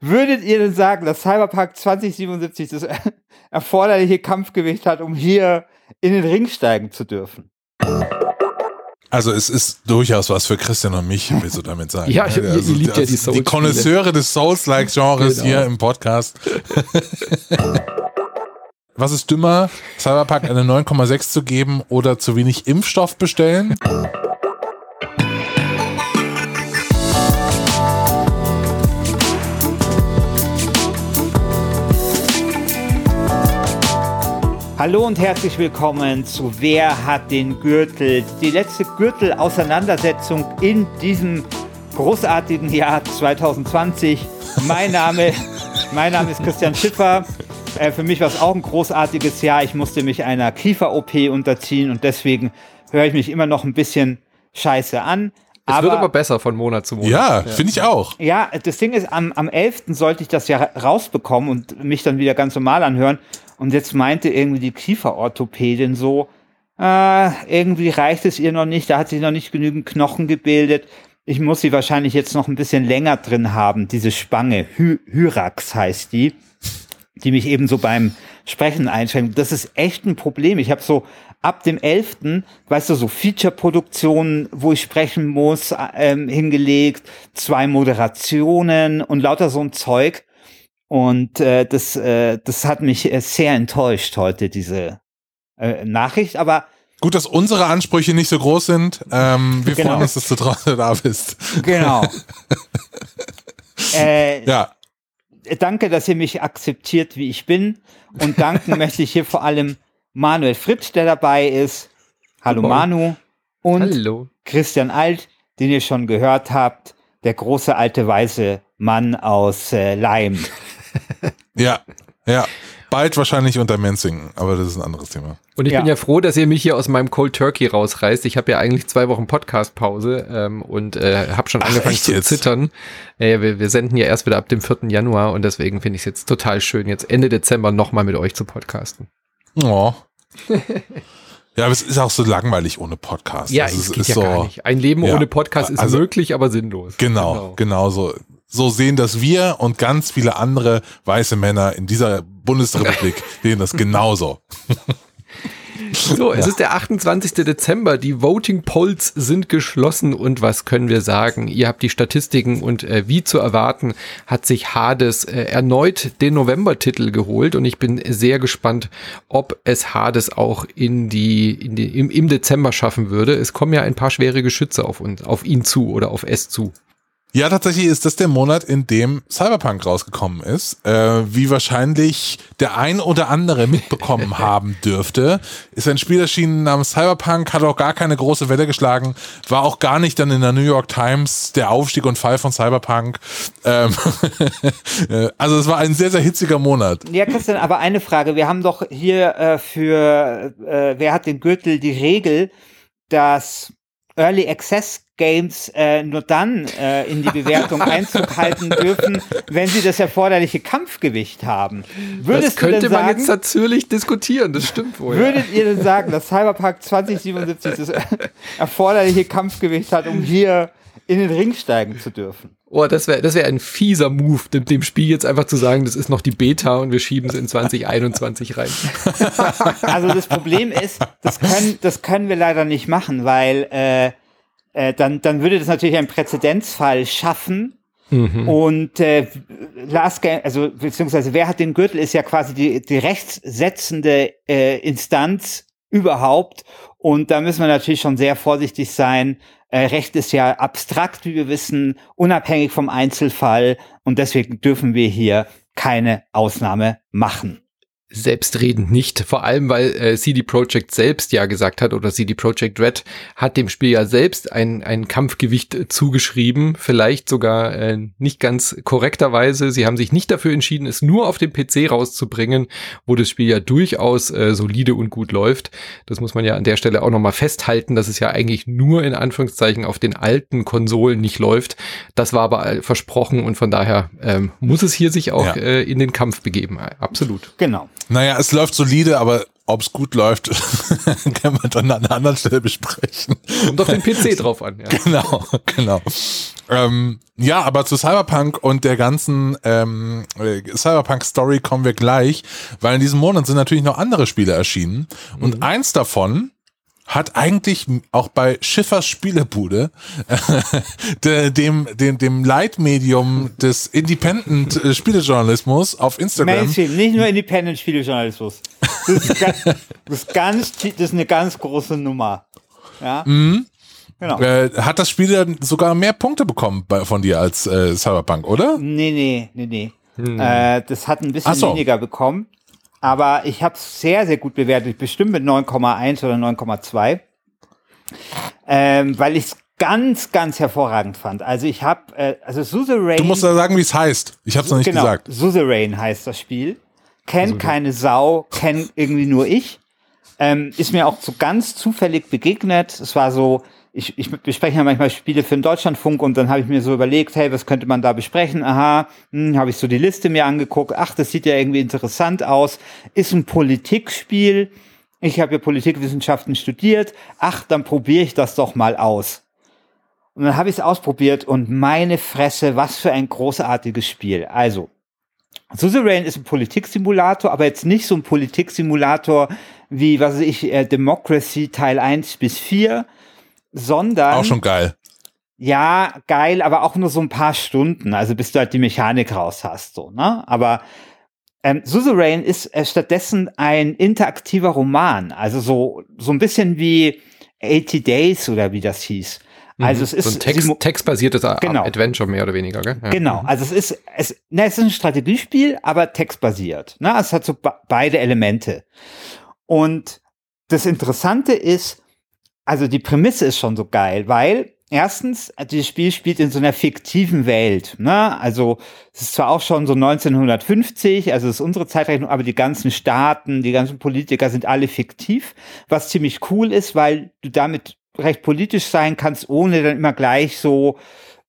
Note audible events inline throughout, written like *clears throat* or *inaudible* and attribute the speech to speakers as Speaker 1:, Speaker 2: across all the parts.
Speaker 1: Würdet ihr denn sagen, dass Cyberpunk 2077 das erforderliche Kampfgewicht hat, um hier in den Ring steigen zu dürfen?
Speaker 2: Also es ist durchaus was für Christian und mich, willst du damit sagen? *laughs*
Speaker 3: ja, ich,
Speaker 2: also,
Speaker 3: ihr, liebt ja die
Speaker 2: Souls. Die Konnoisseure des Souls-like-Genres genau. hier im Podcast. *laughs* was ist dümmer, Cyberpunk eine 9,6 zu geben oder zu wenig Impfstoff bestellen?
Speaker 1: Hallo und herzlich willkommen zu Wer hat den Gürtel? Die letzte Gürtel-Auseinandersetzung in diesem großartigen Jahr 2020. Mein Name, *laughs* mein Name ist Christian Schiffer. Äh, für mich war es auch ein großartiges Jahr. Ich musste mich einer Kiefer-OP unterziehen und deswegen höre ich mich immer noch ein bisschen scheiße an.
Speaker 3: Es aber, wird aber besser von Monat zu Monat.
Speaker 2: Ja, ja. finde ich auch.
Speaker 1: Ja, das Ding ist, am, am 11. sollte ich das ja rausbekommen und mich dann wieder ganz normal anhören. Und jetzt meinte irgendwie die Kieferorthopädin so, äh, irgendwie reicht es ihr noch nicht, da hat sie noch nicht genügend Knochen gebildet. Ich muss sie wahrscheinlich jetzt noch ein bisschen länger drin haben, diese Spange. Hy Hyrax heißt die, die mich eben so beim Sprechen einschränkt. Das ist echt ein Problem. Ich habe so ab dem 11., weißt du, so Feature-Produktionen, wo ich sprechen muss, ähm, hingelegt, zwei Moderationen und lauter so ein Zeug. Und äh, das, äh, das hat mich äh, sehr enttäuscht heute, diese äh, Nachricht. Aber
Speaker 2: Gut, dass unsere Ansprüche nicht so groß sind. Ähm, wir genau. freuen uns, dass du draußen *laughs* da bist.
Speaker 1: Genau. *laughs*
Speaker 2: äh, ja.
Speaker 1: Danke, dass ihr mich akzeptiert, wie ich bin. Und danken *laughs* möchte ich hier vor allem Manuel Fritsch, der dabei ist. Hallo Manu. Und Hallo. Christian Alt, den ihr schon gehört habt. Der große alte weiße Mann aus äh, Leim. *laughs*
Speaker 2: ja, ja. Bald wahrscheinlich unter Menzingen, aber das ist ein anderes Thema.
Speaker 3: Und ich ja. bin ja froh, dass ihr mich hier aus meinem Cold Turkey rausreißt. Ich habe ja eigentlich zwei Wochen Podcast-Pause ähm, und äh, habe schon angefangen Ach, zu jetzt? zittern. Äh, wir, wir senden ja erst wieder ab dem 4. Januar und deswegen finde ich es jetzt total schön, jetzt Ende Dezember nochmal mit euch zu podcasten.
Speaker 2: Oh. *laughs* Ja, aber es ist auch so langweilig ohne Podcast.
Speaker 3: Ja, also es geht ja so, gar nicht. Ein Leben ja, ohne Podcast ist also, möglich, aber sinnlos.
Speaker 2: Genau, genau, genau so so sehen das wir und ganz viele andere weiße Männer in dieser Bundesrepublik *laughs* sehen das genauso.
Speaker 3: So, es ja. ist der 28. Dezember. Die Voting Polls sind geschlossen und was können wir sagen? Ihr habt die Statistiken und äh, wie zu erwarten hat sich Hades äh, erneut den November-Titel geholt und ich bin sehr gespannt, ob es Hades auch in die, in die im, im Dezember schaffen würde. Es kommen ja ein paar schwere Geschütze auf uns, auf ihn zu oder auf es zu.
Speaker 2: Ja, tatsächlich ist das der Monat, in dem Cyberpunk rausgekommen ist. Äh, wie wahrscheinlich der ein oder andere mitbekommen *laughs* haben dürfte, ist ein Spiel erschienen namens Cyberpunk, hat auch gar keine große Welle geschlagen, war auch gar nicht dann in der New York Times der Aufstieg und Fall von Cyberpunk. Ähm *laughs* äh, also es war ein sehr, sehr hitziger Monat.
Speaker 1: Ja, Christian, aber eine Frage. Wir haben doch hier äh, für äh, Wer hat den Gürtel die Regel, dass Early Access Games äh, nur dann äh, in die Bewertung *laughs* Einzug halten dürfen, wenn sie das erforderliche Kampfgewicht haben.
Speaker 3: Würdest das könnte man sagen, jetzt natürlich diskutieren, das stimmt wohl.
Speaker 1: Würdet ihr denn sagen, dass Cyberpunk 2077 das *laughs* erforderliche Kampfgewicht hat, um hier in den Ring steigen zu dürfen?
Speaker 3: Oh, das wäre das wär ein fieser Move, dem, dem Spiel jetzt einfach zu sagen, das ist noch die Beta und wir schieben es in 2021 rein. *laughs*
Speaker 1: Also das Problem ist, das können, das können wir leider nicht machen, weil äh, äh, dann, dann würde das natürlich einen Präzedenzfall schaffen. Mhm. Und äh, Last Game, also beziehungsweise wer hat den Gürtel, ist ja quasi die, die rechtssetzende äh, Instanz überhaupt. Und da müssen wir natürlich schon sehr vorsichtig sein. Äh, Recht ist ja abstrakt, wie wir wissen, unabhängig vom Einzelfall. Und deswegen dürfen wir hier keine Ausnahme machen
Speaker 3: selbstredend nicht. Vor allem, weil äh, CD Projekt selbst ja gesagt hat, oder CD Projekt Red hat dem Spiel ja selbst ein, ein Kampfgewicht zugeschrieben. Vielleicht sogar äh, nicht ganz korrekterweise. Sie haben sich nicht dafür entschieden, es nur auf dem PC rauszubringen, wo das Spiel ja durchaus äh, solide und gut läuft. Das muss man ja an der Stelle auch nochmal festhalten, dass es ja eigentlich nur in Anführungszeichen auf den alten Konsolen nicht läuft. Das war aber versprochen und von daher ähm, muss es hier sich auch ja. äh, in den Kampf begeben. Absolut.
Speaker 1: Genau.
Speaker 2: Naja, es läuft solide, aber ob es gut läuft, *laughs* können wir dann an einer anderen Stelle besprechen.
Speaker 3: Kommt auf den PC drauf an,
Speaker 2: ja. Genau, genau. Ähm, ja, aber zu Cyberpunk und der ganzen ähm, Cyberpunk-Story kommen wir gleich, weil in diesem Monat sind natürlich noch andere Spiele erschienen. Und mhm. eins davon hat eigentlich auch bei Schiffers Spielebude, *laughs* äh, dem, dem, dem Leitmedium des Independent äh, Spielejournalismus auf Instagram.
Speaker 1: Mainstream, nicht nur Independent Spielejournalismus. Das ist, ganz, das ist, ganz, das ist eine ganz große Nummer. Ja.
Speaker 2: Mhm. Genau. Äh, hat das Spiel dann sogar mehr Punkte bekommen bei, von dir als äh, Cyberpunk, oder?
Speaker 1: Nee, nee, nee, nee. Hm. Äh, das hat ein bisschen so. weniger bekommen. Aber ich habe es sehr, sehr gut bewertet. Bestimmt mit 9,1 oder 9,2. Ähm, weil ich es ganz, ganz hervorragend fand. Also ich habe, äh, also Suzerain.
Speaker 2: Du musst ja sagen, wie es heißt. Ich habe es noch nicht genau, gesagt.
Speaker 1: Suzerain heißt das Spiel. Kennt also, keine Sau, kennt irgendwie nur ich. Ähm, ist mir auch so ganz zufällig begegnet. Es war so, ich, ich bespreche ja manchmal Spiele für den Deutschlandfunk und dann habe ich mir so überlegt, hey, was könnte man da besprechen? Aha, hm, habe ich so die Liste mir angeguckt. Ach, das sieht ja irgendwie interessant aus. Ist ein Politikspiel. Ich habe ja Politikwissenschaften studiert. Ach, dann probiere ich das doch mal aus. Und dann habe ich es ausprobiert und meine Fresse, was für ein großartiges Spiel. Also, Suzerain ist ein Politiksimulator, aber jetzt nicht so ein Politiksimulator wie, was weiß ich, äh, Democracy Teil 1 bis 4, sondern.
Speaker 2: Auch schon geil.
Speaker 1: Ja, geil, aber auch nur so ein paar Stunden, also bis du halt die Mechanik raus hast, so, ne? Aber ähm, Suzerain ist äh, stattdessen ein interaktiver Roman, also so, so ein bisschen wie 80 Days oder wie das hieß.
Speaker 3: Mhm. Also es ist so ein Text, textbasiertes genau. Adventure mehr oder weniger, gell?
Speaker 1: Ja. Genau, mhm. also es ist es, ne, es ist ein Strategiespiel, aber textbasiert. Ne? Es hat so beide Elemente. Und das Interessante ist, also die Prämisse ist schon so geil, weil erstens, dieses Spiel spielt in so einer fiktiven Welt. Ne? Also es ist zwar auch schon so 1950, also es ist unsere Zeitrechnung, aber die ganzen Staaten, die ganzen Politiker sind alle fiktiv, was ziemlich cool ist, weil du damit recht politisch sein kannst, ohne dann immer gleich so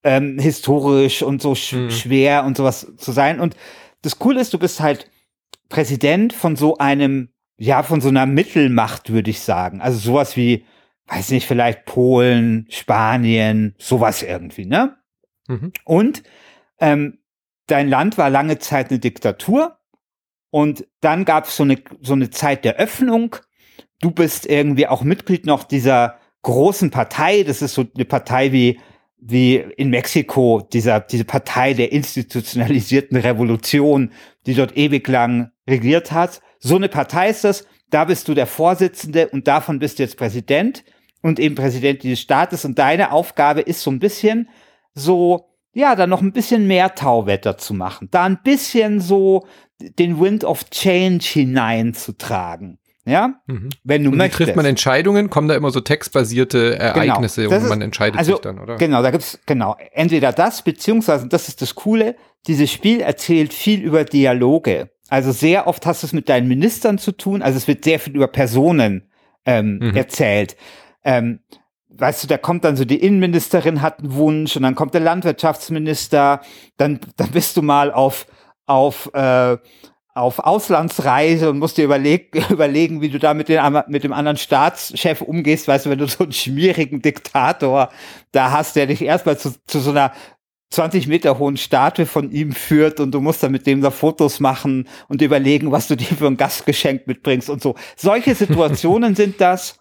Speaker 1: ähm, historisch und so sch mhm. schwer und sowas zu sein. Und das Coole ist, du bist halt Präsident von so einem, ja, von so einer Mittelmacht, würde ich sagen. Also sowas wie weiß nicht, vielleicht Polen, Spanien, sowas irgendwie, ne? Mhm. Und ähm, dein Land war lange Zeit eine Diktatur und dann gab es so eine, so eine Zeit der Öffnung. Du bist irgendwie auch Mitglied noch dieser großen Partei. Das ist so eine Partei wie, wie in Mexiko, dieser, diese Partei der institutionalisierten Revolution, die dort ewig lang regiert hat. So eine Partei ist das. Da bist du der Vorsitzende und davon bist du jetzt Präsident und eben Präsident dieses Staates. Und deine Aufgabe ist so ein bisschen so, ja, da noch ein bisschen mehr Tauwetter zu machen, da ein bisschen so den Wind of Change hineinzutragen. Ja, mhm. wenn du und möchtest.
Speaker 3: trifft man Entscheidungen, kommen da immer so textbasierte genau. Ereignisse genau. und man entscheidet also, sich dann, oder?
Speaker 1: Genau, da gibt's genau entweder das beziehungsweise das ist das Coole. Dieses Spiel erzählt viel über Dialoge. Also sehr oft hast du es mit deinen Ministern zu tun. Also es wird sehr viel über Personen ähm, mhm. erzählt ähm, weißt du, da kommt dann so die Innenministerin hat einen Wunsch und dann kommt der Landwirtschaftsminister, dann, dann bist du mal auf, auf, äh, auf Auslandsreise und musst dir überleg *laughs* überlegen, wie du da mit, den, mit dem anderen Staatschef umgehst, weißt du, wenn du so einen schmierigen Diktator da hast, der dich erstmal zu, zu so einer 20 Meter hohen Statue von ihm führt und du musst dann mit dem da Fotos machen und überlegen, was du dir für ein Gastgeschenk mitbringst und so. Solche Situationen sind das.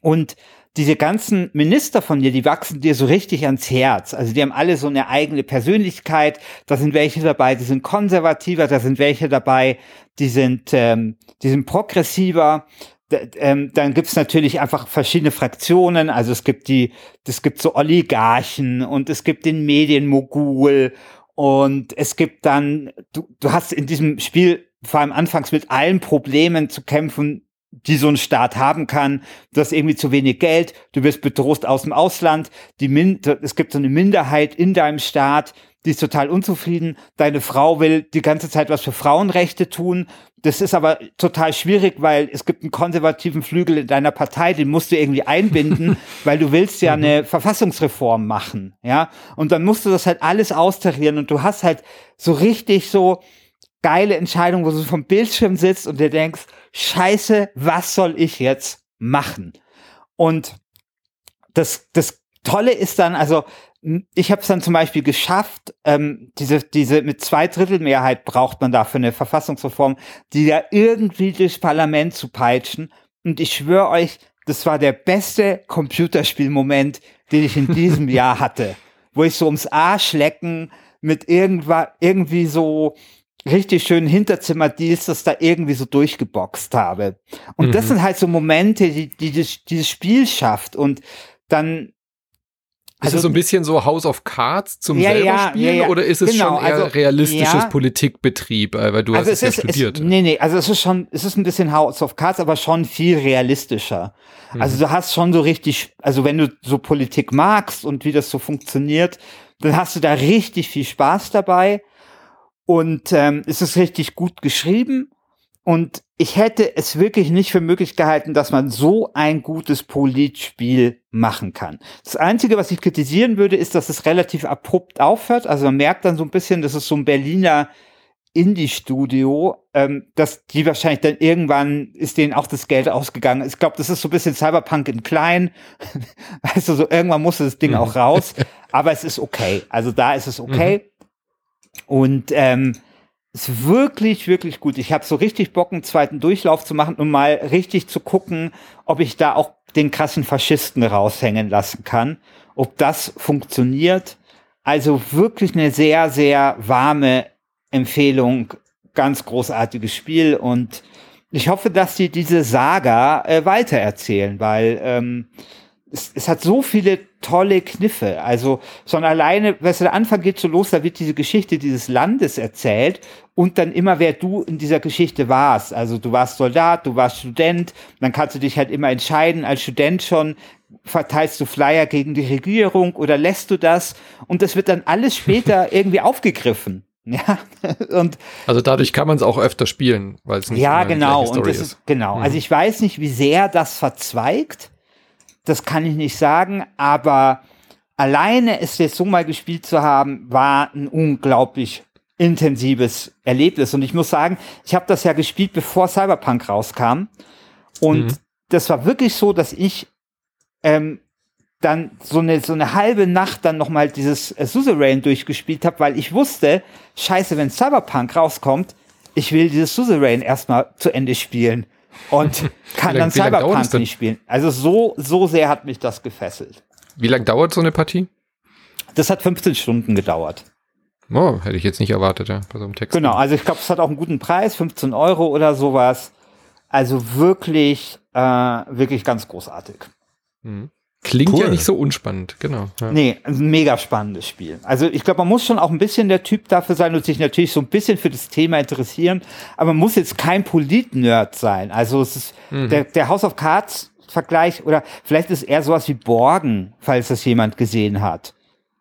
Speaker 1: Und diese ganzen Minister von dir, die wachsen dir so richtig ans Herz. Also die haben alle so eine eigene Persönlichkeit. Da sind welche dabei, die sind konservativer, da sind welche dabei, die sind, ähm, die sind progressiver. D ähm, dann gibt's natürlich einfach verschiedene Fraktionen. Also es gibt die, es gibt so Oligarchen und es gibt den Medienmogul und es gibt dann, du, du hast in diesem Spiel vor allem anfangs mit allen Problemen zu kämpfen, die so ein Staat haben kann. Du hast irgendwie zu wenig Geld, du wirst bedroht aus dem Ausland, die Min es gibt so eine Minderheit in deinem Staat, die ist total unzufrieden. Deine Frau will die ganze Zeit was für Frauenrechte tun. Das ist aber total schwierig, weil es gibt einen konservativen Flügel in deiner Partei, den musst du irgendwie einbinden, *laughs* weil du willst ja eine Verfassungsreform machen, ja. Und dann musst du das halt alles austarieren und du hast halt so richtig so geile Entscheidungen, wo du vom Bildschirm sitzt und dir denkst, scheiße, was soll ich jetzt machen? Und das, das Tolle ist dann, also ich habe es dann zum Beispiel geschafft, ähm, diese, diese mit zwei Drittel Mehrheit braucht man dafür eine Verfassungsreform, die da irgendwie durchs Parlament zu peitschen. Und ich schwöre euch, das war der beste Computerspielmoment, den ich in diesem *laughs* Jahr hatte, wo ich so ums Arschlecken mit irgendwas, irgendwie so richtig schönen Hinterzimmerdeals das da irgendwie so durchgeboxt habe. Und mhm. das sind halt so Momente, die, die das, dieses Spiel schafft und dann
Speaker 3: also, ist es so ein bisschen so House of Cards zum ja, selber ja, spielen ja, oder ist es genau, schon eher also, realistisches Politikbetrieb, äh, weil du also hast es, ja studiert?
Speaker 1: Es, nee, nee, also es ist schon, es ist ein bisschen House of Cards, aber schon viel realistischer. Mhm. Also du hast schon so richtig, also wenn du so Politik magst und wie das so funktioniert, dann hast du da richtig viel Spaß dabei und ähm, es ist richtig gut geschrieben und ich hätte es wirklich nicht für möglich gehalten, dass man so ein gutes Politspiel machen kann. Das Einzige, was ich kritisieren würde, ist, dass es relativ abrupt aufhört. Also man merkt dann so ein bisschen, dass es so ein Berliner Indie-Studio, ähm, dass die wahrscheinlich dann irgendwann ist denen auch das Geld ausgegangen. Ich glaube, das ist so ein bisschen Cyberpunk in klein. *laughs* also so irgendwann musste das Ding mhm. auch raus. *laughs* Aber es ist okay. Also da ist es okay. Und ähm, ist wirklich, wirklich gut. Ich habe so richtig Bock, einen zweiten Durchlauf zu machen, um mal richtig zu gucken, ob ich da auch den krassen Faschisten raushängen lassen kann, ob das funktioniert. Also wirklich eine sehr, sehr warme Empfehlung. Ganz großartiges Spiel und ich hoffe, dass sie diese Saga äh, weitererzählen, weil ähm, es, es hat so viele tolle Kniffe. Also schon alleine, weißt du, der Anfang geht so los, da wird diese Geschichte dieses Landes erzählt und dann immer, wer du in dieser Geschichte warst. Also du warst Soldat, du warst Student, dann kannst du dich halt immer entscheiden, als Student schon, verteilst du Flyer gegen die Regierung oder lässt du das? Und das wird dann alles später *laughs* irgendwie aufgegriffen. *laughs* Ja,
Speaker 3: und also dadurch kann man es auch öfter spielen, weil es nicht
Speaker 1: ja genau und das ist, ist. genau. Mhm. Also ich weiß nicht, wie sehr das verzweigt das kann ich nicht sagen, aber alleine es jetzt so mal gespielt zu haben, war ein unglaublich intensives Erlebnis. Und ich muss sagen, ich habe das ja gespielt, bevor Cyberpunk rauskam. Und mhm. das war wirklich so, dass ich ähm, dann so eine, so eine halbe Nacht dann nochmal dieses äh, Suzerain durchgespielt habe, weil ich wusste, scheiße, wenn Cyberpunk rauskommt, ich will dieses Suzerain erstmal zu Ende spielen und kann lang, dann Cyberpunk nicht spielen. Also so, so sehr hat mich das gefesselt.
Speaker 3: Wie lange dauert so eine Partie?
Speaker 1: Das hat 15 Stunden gedauert.
Speaker 3: Oh, hätte ich jetzt nicht erwartet, ja, bei so einem Text.
Speaker 1: Genau, also ich glaube, es hat auch einen guten Preis, 15 Euro oder sowas. Also wirklich, äh, wirklich ganz großartig.
Speaker 3: Mhm. Klingt cool. ja nicht so unspannend, genau.
Speaker 1: Ja. Nee, ein mega spannendes Spiel. Also ich glaube, man muss schon auch ein bisschen der Typ dafür sein und sich natürlich so ein bisschen für das Thema interessieren, aber man muss jetzt kein Polit-Nerd sein. Also es ist mhm. der, der House of Cards Vergleich oder vielleicht ist eher sowas wie Borgen, falls das jemand gesehen hat.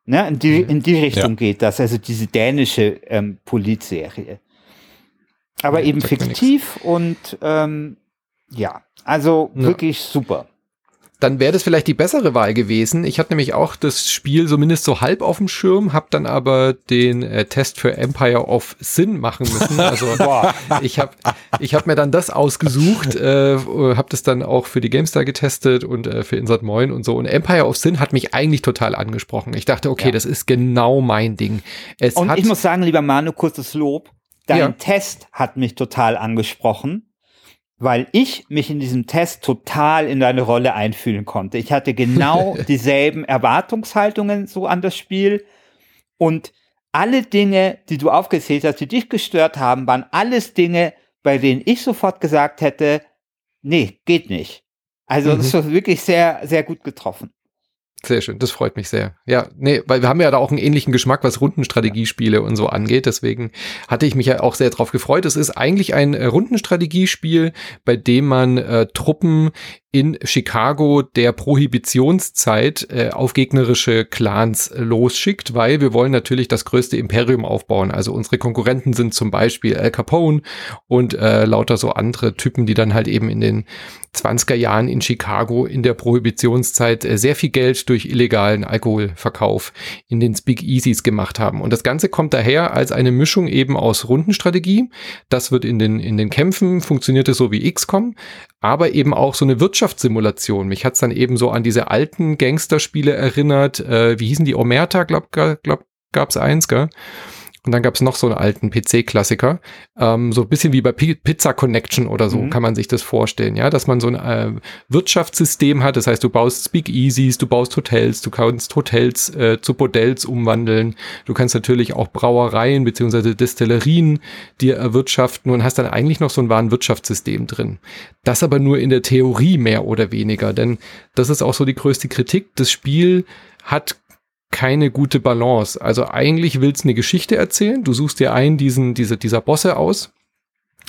Speaker 1: Ne? In, die, mhm. in die Richtung ja. geht das, also diese dänische ähm, Politserie. Aber ja, eben fiktiv und ähm, ja, also wirklich super
Speaker 3: dann wäre das vielleicht die bessere Wahl gewesen. Ich hatte nämlich auch das Spiel zumindest so halb auf dem Schirm, habe dann aber den äh, Test für Empire of Sin machen müssen. *laughs* Also ich habe ich hab mir dann das ausgesucht, äh, habe das dann auch für die GameStar getestet und äh, für Insert Moin und so. Und Empire of Sin hat mich eigentlich total angesprochen. Ich dachte, okay, ja. das ist genau mein Ding.
Speaker 1: Es und ich muss sagen, lieber Manu, kurzes Lob. Dein ja. Test hat mich total angesprochen weil ich mich in diesem Test total in deine Rolle einfühlen konnte. Ich hatte genau *laughs* dieselben Erwartungshaltungen so an das Spiel und alle Dinge, die du aufgezählt hast, die dich gestört haben, waren alles Dinge, bei denen ich sofort gesagt hätte, nee, geht nicht. Also mhm. das ist wirklich sehr, sehr gut getroffen.
Speaker 3: Sehr schön, das freut mich sehr. Ja, nee, weil wir haben ja da auch einen ähnlichen Geschmack, was Rundenstrategiespiele und so angeht. Deswegen hatte ich mich ja auch sehr drauf gefreut. Es ist eigentlich ein äh, Rundenstrategiespiel, bei dem man äh, Truppen in Chicago der Prohibitionszeit äh, auf gegnerische Clans losschickt, weil wir wollen natürlich das größte Imperium aufbauen. Also unsere Konkurrenten sind zum Beispiel Al Capone und äh, lauter so andere Typen, die dann halt eben in den 20er Jahren in Chicago in der Prohibitionszeit äh, sehr viel Geld durch illegalen Alkoholverkauf in den Speakeasies gemacht haben. Und das Ganze kommt daher als eine Mischung eben aus Rundenstrategie. Das wird in den, in den Kämpfen, funktioniert es so wie XCOM, aber eben auch so eine Wirtschaftssimulation. Mich hat's dann eben so an diese alten Gangsterspiele erinnert. Äh, wie hießen die? Omerta, glaub, glaub, gab's eins, gell? Und dann gab es noch so einen alten PC-Klassiker, ähm, so ein bisschen wie bei P Pizza Connection oder so mhm. kann man sich das vorstellen, ja, dass man so ein äh, Wirtschaftssystem hat. Das heißt, du baust Speakeasies, du baust Hotels, du kannst Hotels äh, zu Bordells umwandeln, du kannst natürlich auch Brauereien beziehungsweise Destillerien dir erwirtschaften und hast dann eigentlich noch so ein wahren Wirtschaftssystem drin. Das aber nur in der Theorie mehr oder weniger, denn das ist auch so die größte Kritik. Das Spiel hat keine gute Balance. Also eigentlich willst du eine Geschichte erzählen. Du suchst dir einen diesen, diese, dieser Bosse aus.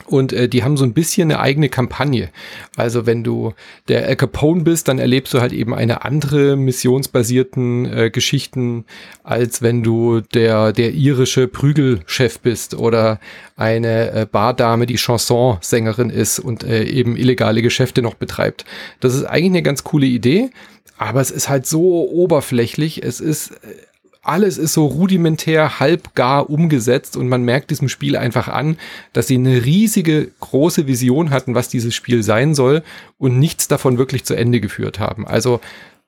Speaker 3: Und äh, die haben so ein bisschen eine eigene Kampagne. Also wenn du der Al Capone bist, dann erlebst du halt eben eine andere missionsbasierten äh, Geschichten, als wenn du der, der irische Prügelchef bist oder eine äh, Bardame, die Chansonsängerin ist und äh, eben illegale Geschäfte noch betreibt. Das ist eigentlich eine ganz coole Idee. Aber es ist halt so oberflächlich. Es ist, alles ist so rudimentär, halbgar umgesetzt und man merkt diesem Spiel einfach an, dass sie eine riesige, große Vision hatten, was dieses Spiel sein soll und nichts davon wirklich zu Ende geführt haben. Also,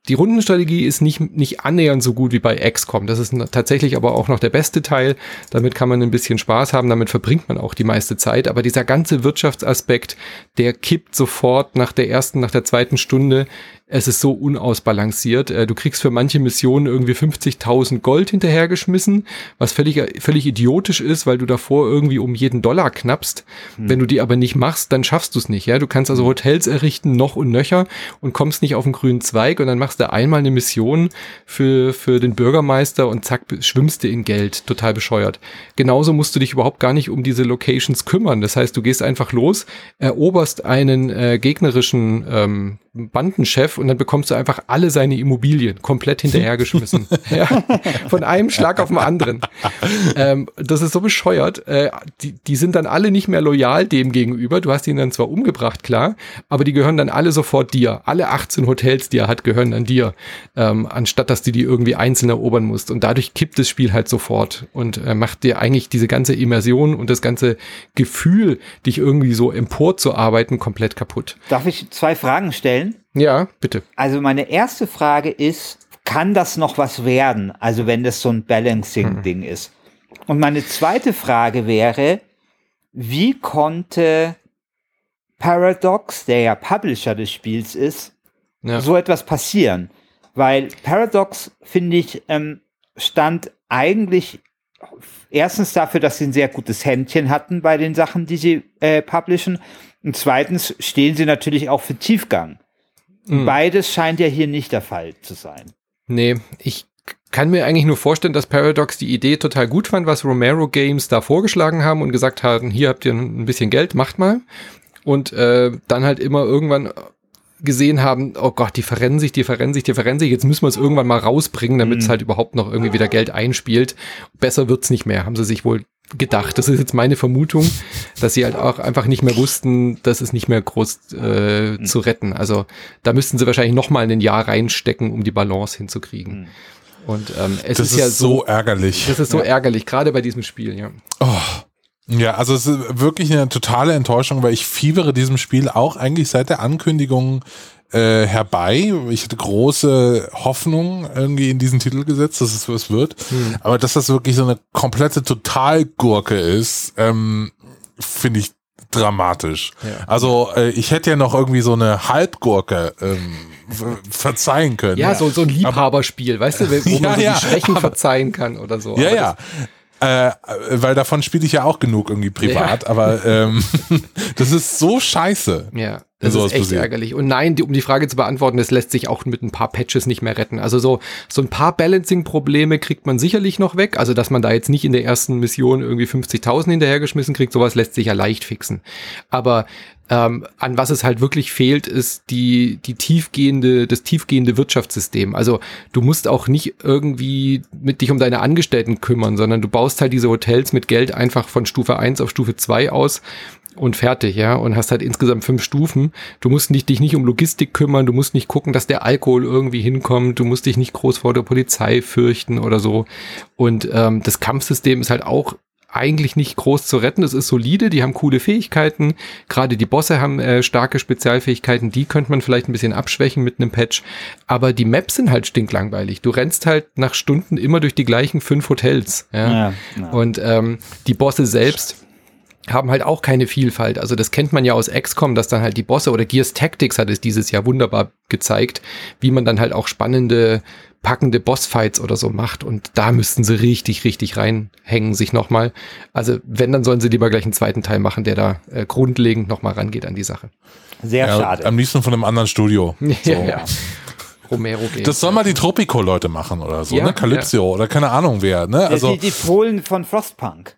Speaker 3: die Rundenstrategie ist nicht, nicht annähernd so gut wie bei XCOM. Das ist tatsächlich aber auch noch der beste Teil. Damit kann man ein bisschen Spaß haben, damit verbringt man auch die meiste Zeit. Aber dieser ganze Wirtschaftsaspekt, der kippt sofort nach der ersten, nach der zweiten Stunde es ist so unausbalanciert. Äh, du kriegst für manche Missionen irgendwie 50.000 Gold hinterhergeschmissen, was völlig, völlig idiotisch ist, weil du davor irgendwie um jeden Dollar knappst. Hm. Wenn du die aber nicht machst, dann schaffst du es nicht. Ja, du kannst also hm. Hotels errichten, noch und nöcher und kommst nicht auf den grünen Zweig und dann machst du einmal eine Mission für, für den Bürgermeister und zack, schwimmst du in Geld. Total bescheuert. Genauso musst du dich überhaupt gar nicht um diese Locations kümmern. Das heißt, du gehst einfach los, eroberst einen äh, gegnerischen ähm, Bandenchef und dann bekommst du einfach alle seine Immobilien komplett hinterhergeschmissen. *laughs* ja, von einem Schlag auf den anderen. Ähm, das ist so bescheuert. Äh, die, die sind dann alle nicht mehr loyal dem gegenüber. Du hast ihn dann zwar umgebracht, klar, aber die gehören dann alle sofort dir. Alle 18 Hotels, die er hat, gehören dann dir, ähm, anstatt dass du die irgendwie einzeln erobern musst. Und dadurch kippt das Spiel halt sofort und äh, macht dir eigentlich diese ganze Immersion und das ganze Gefühl, dich irgendwie so emporzuarbeiten, komplett kaputt.
Speaker 1: Darf ich zwei Fragen stellen?
Speaker 3: Ja, bitte.
Speaker 1: Also meine erste Frage ist, kann das noch was werden? Also wenn das so ein Balancing-Ding hm. ist. Und meine zweite Frage wäre, wie konnte Paradox, der ja Publisher des Spiels ist, ja. so etwas passieren? Weil Paradox, finde ich, ähm, stand eigentlich erstens dafür, dass sie ein sehr gutes Händchen hatten bei den Sachen, die sie äh, publishen. Und zweitens stehen sie natürlich auch für Tiefgang. Mhm. Beides scheint ja hier nicht der Fall zu sein.
Speaker 3: Nee, ich kann mir eigentlich nur vorstellen, dass Paradox die Idee total gut fand, was Romero Games da vorgeschlagen haben und gesagt haben, hier habt ihr ein bisschen Geld, macht mal. Und äh, dann halt immer irgendwann gesehen haben, oh Gott, die verrennen sich, die verrennen sich, die verrennen sich, jetzt müssen wir es irgendwann mal rausbringen, damit es mhm. halt überhaupt noch irgendwie wieder Geld einspielt. Besser wird's nicht mehr, haben sie sich wohl gedacht. Das ist jetzt meine Vermutung, dass sie halt auch einfach nicht mehr wussten, dass es nicht mehr groß äh, mhm. zu retten. Also da müssten sie wahrscheinlich noch mal ein Jahr reinstecken, um die Balance hinzukriegen. Mhm. Und ähm, es das ist, ist ja so,
Speaker 2: so, ärgerlich.
Speaker 3: Das ist so ja. ärgerlich, gerade bei diesem Spiel, ja.
Speaker 2: Oh. Ja, also es ist wirklich eine totale Enttäuschung, weil ich fiebere diesem Spiel auch eigentlich seit der Ankündigung äh, herbei. Ich hatte große Hoffnung irgendwie in diesen Titel gesetzt, dass es was wird. Hm. Aber dass das wirklich so eine komplette Totalgurke ist, ähm, finde ich dramatisch. Ja. Also äh, ich hätte ja noch irgendwie so eine Halbgurke ähm, verzeihen können.
Speaker 3: Ja, so, so ein Liebhaberspiel, weißt du, wo *laughs* man ja, so die ja, Schwächen aber, verzeihen kann oder so.
Speaker 2: Ja, ja. Äh, weil davon spiele ich ja auch genug irgendwie privat, ja. aber ähm, *laughs* das ist so scheiße.
Speaker 3: Ja, Das ist echt
Speaker 2: passiert.
Speaker 3: ärgerlich. Und nein, die, um die Frage zu beantworten, das lässt sich auch mit ein paar Patches nicht mehr retten. Also so, so ein paar Balancing-Probleme kriegt man sicherlich noch weg. Also, dass man da jetzt nicht in der ersten Mission irgendwie 50.000 hinterhergeschmissen kriegt, sowas lässt sich ja leicht fixen. Aber ähm, an was es halt wirklich fehlt, ist die, die tiefgehende, das tiefgehende Wirtschaftssystem. Also du musst auch nicht irgendwie mit dich um deine Angestellten kümmern, sondern du baust halt diese Hotels mit Geld einfach von Stufe 1 auf Stufe 2 aus und fertig, ja, und hast halt insgesamt fünf Stufen. Du musst nicht, dich nicht um Logistik kümmern, du musst nicht gucken, dass der Alkohol irgendwie hinkommt, du musst dich nicht groß vor der Polizei fürchten oder so. Und ähm, das Kampfsystem ist halt auch eigentlich nicht groß zu retten. Es ist solide, die haben coole Fähigkeiten. Gerade die Bosse haben äh, starke Spezialfähigkeiten, die könnte man vielleicht ein bisschen abschwächen mit einem Patch. Aber die Maps sind halt stinklangweilig. Du rennst halt nach Stunden immer durch die gleichen fünf Hotels. Ja?
Speaker 1: Ja, ja.
Speaker 3: Und ähm, die Bosse selbst haben halt auch keine Vielfalt. Also das kennt man ja aus XCOM, dass dann halt die Bosse oder Gears Tactics hat es dieses Jahr wunderbar gezeigt, wie man dann halt auch spannende, packende Bossfights oder so macht. Und da müssten sie richtig, richtig reinhängen sich nochmal. Also wenn, dann sollen sie lieber gleich einen zweiten Teil machen, der da äh, grundlegend nochmal rangeht an die Sache.
Speaker 1: Sehr
Speaker 2: Ja,
Speaker 1: schade.
Speaker 2: am liebsten von einem anderen Studio. *laughs* So.
Speaker 3: ja. Romero Games.
Speaker 2: Das soll mal die Tropico-Leute machen oder so,
Speaker 3: Ja,
Speaker 2: ne? Calypso oder keine Ahnung wer, ne? Also,
Speaker 1: die, die Polen von Frostpunk.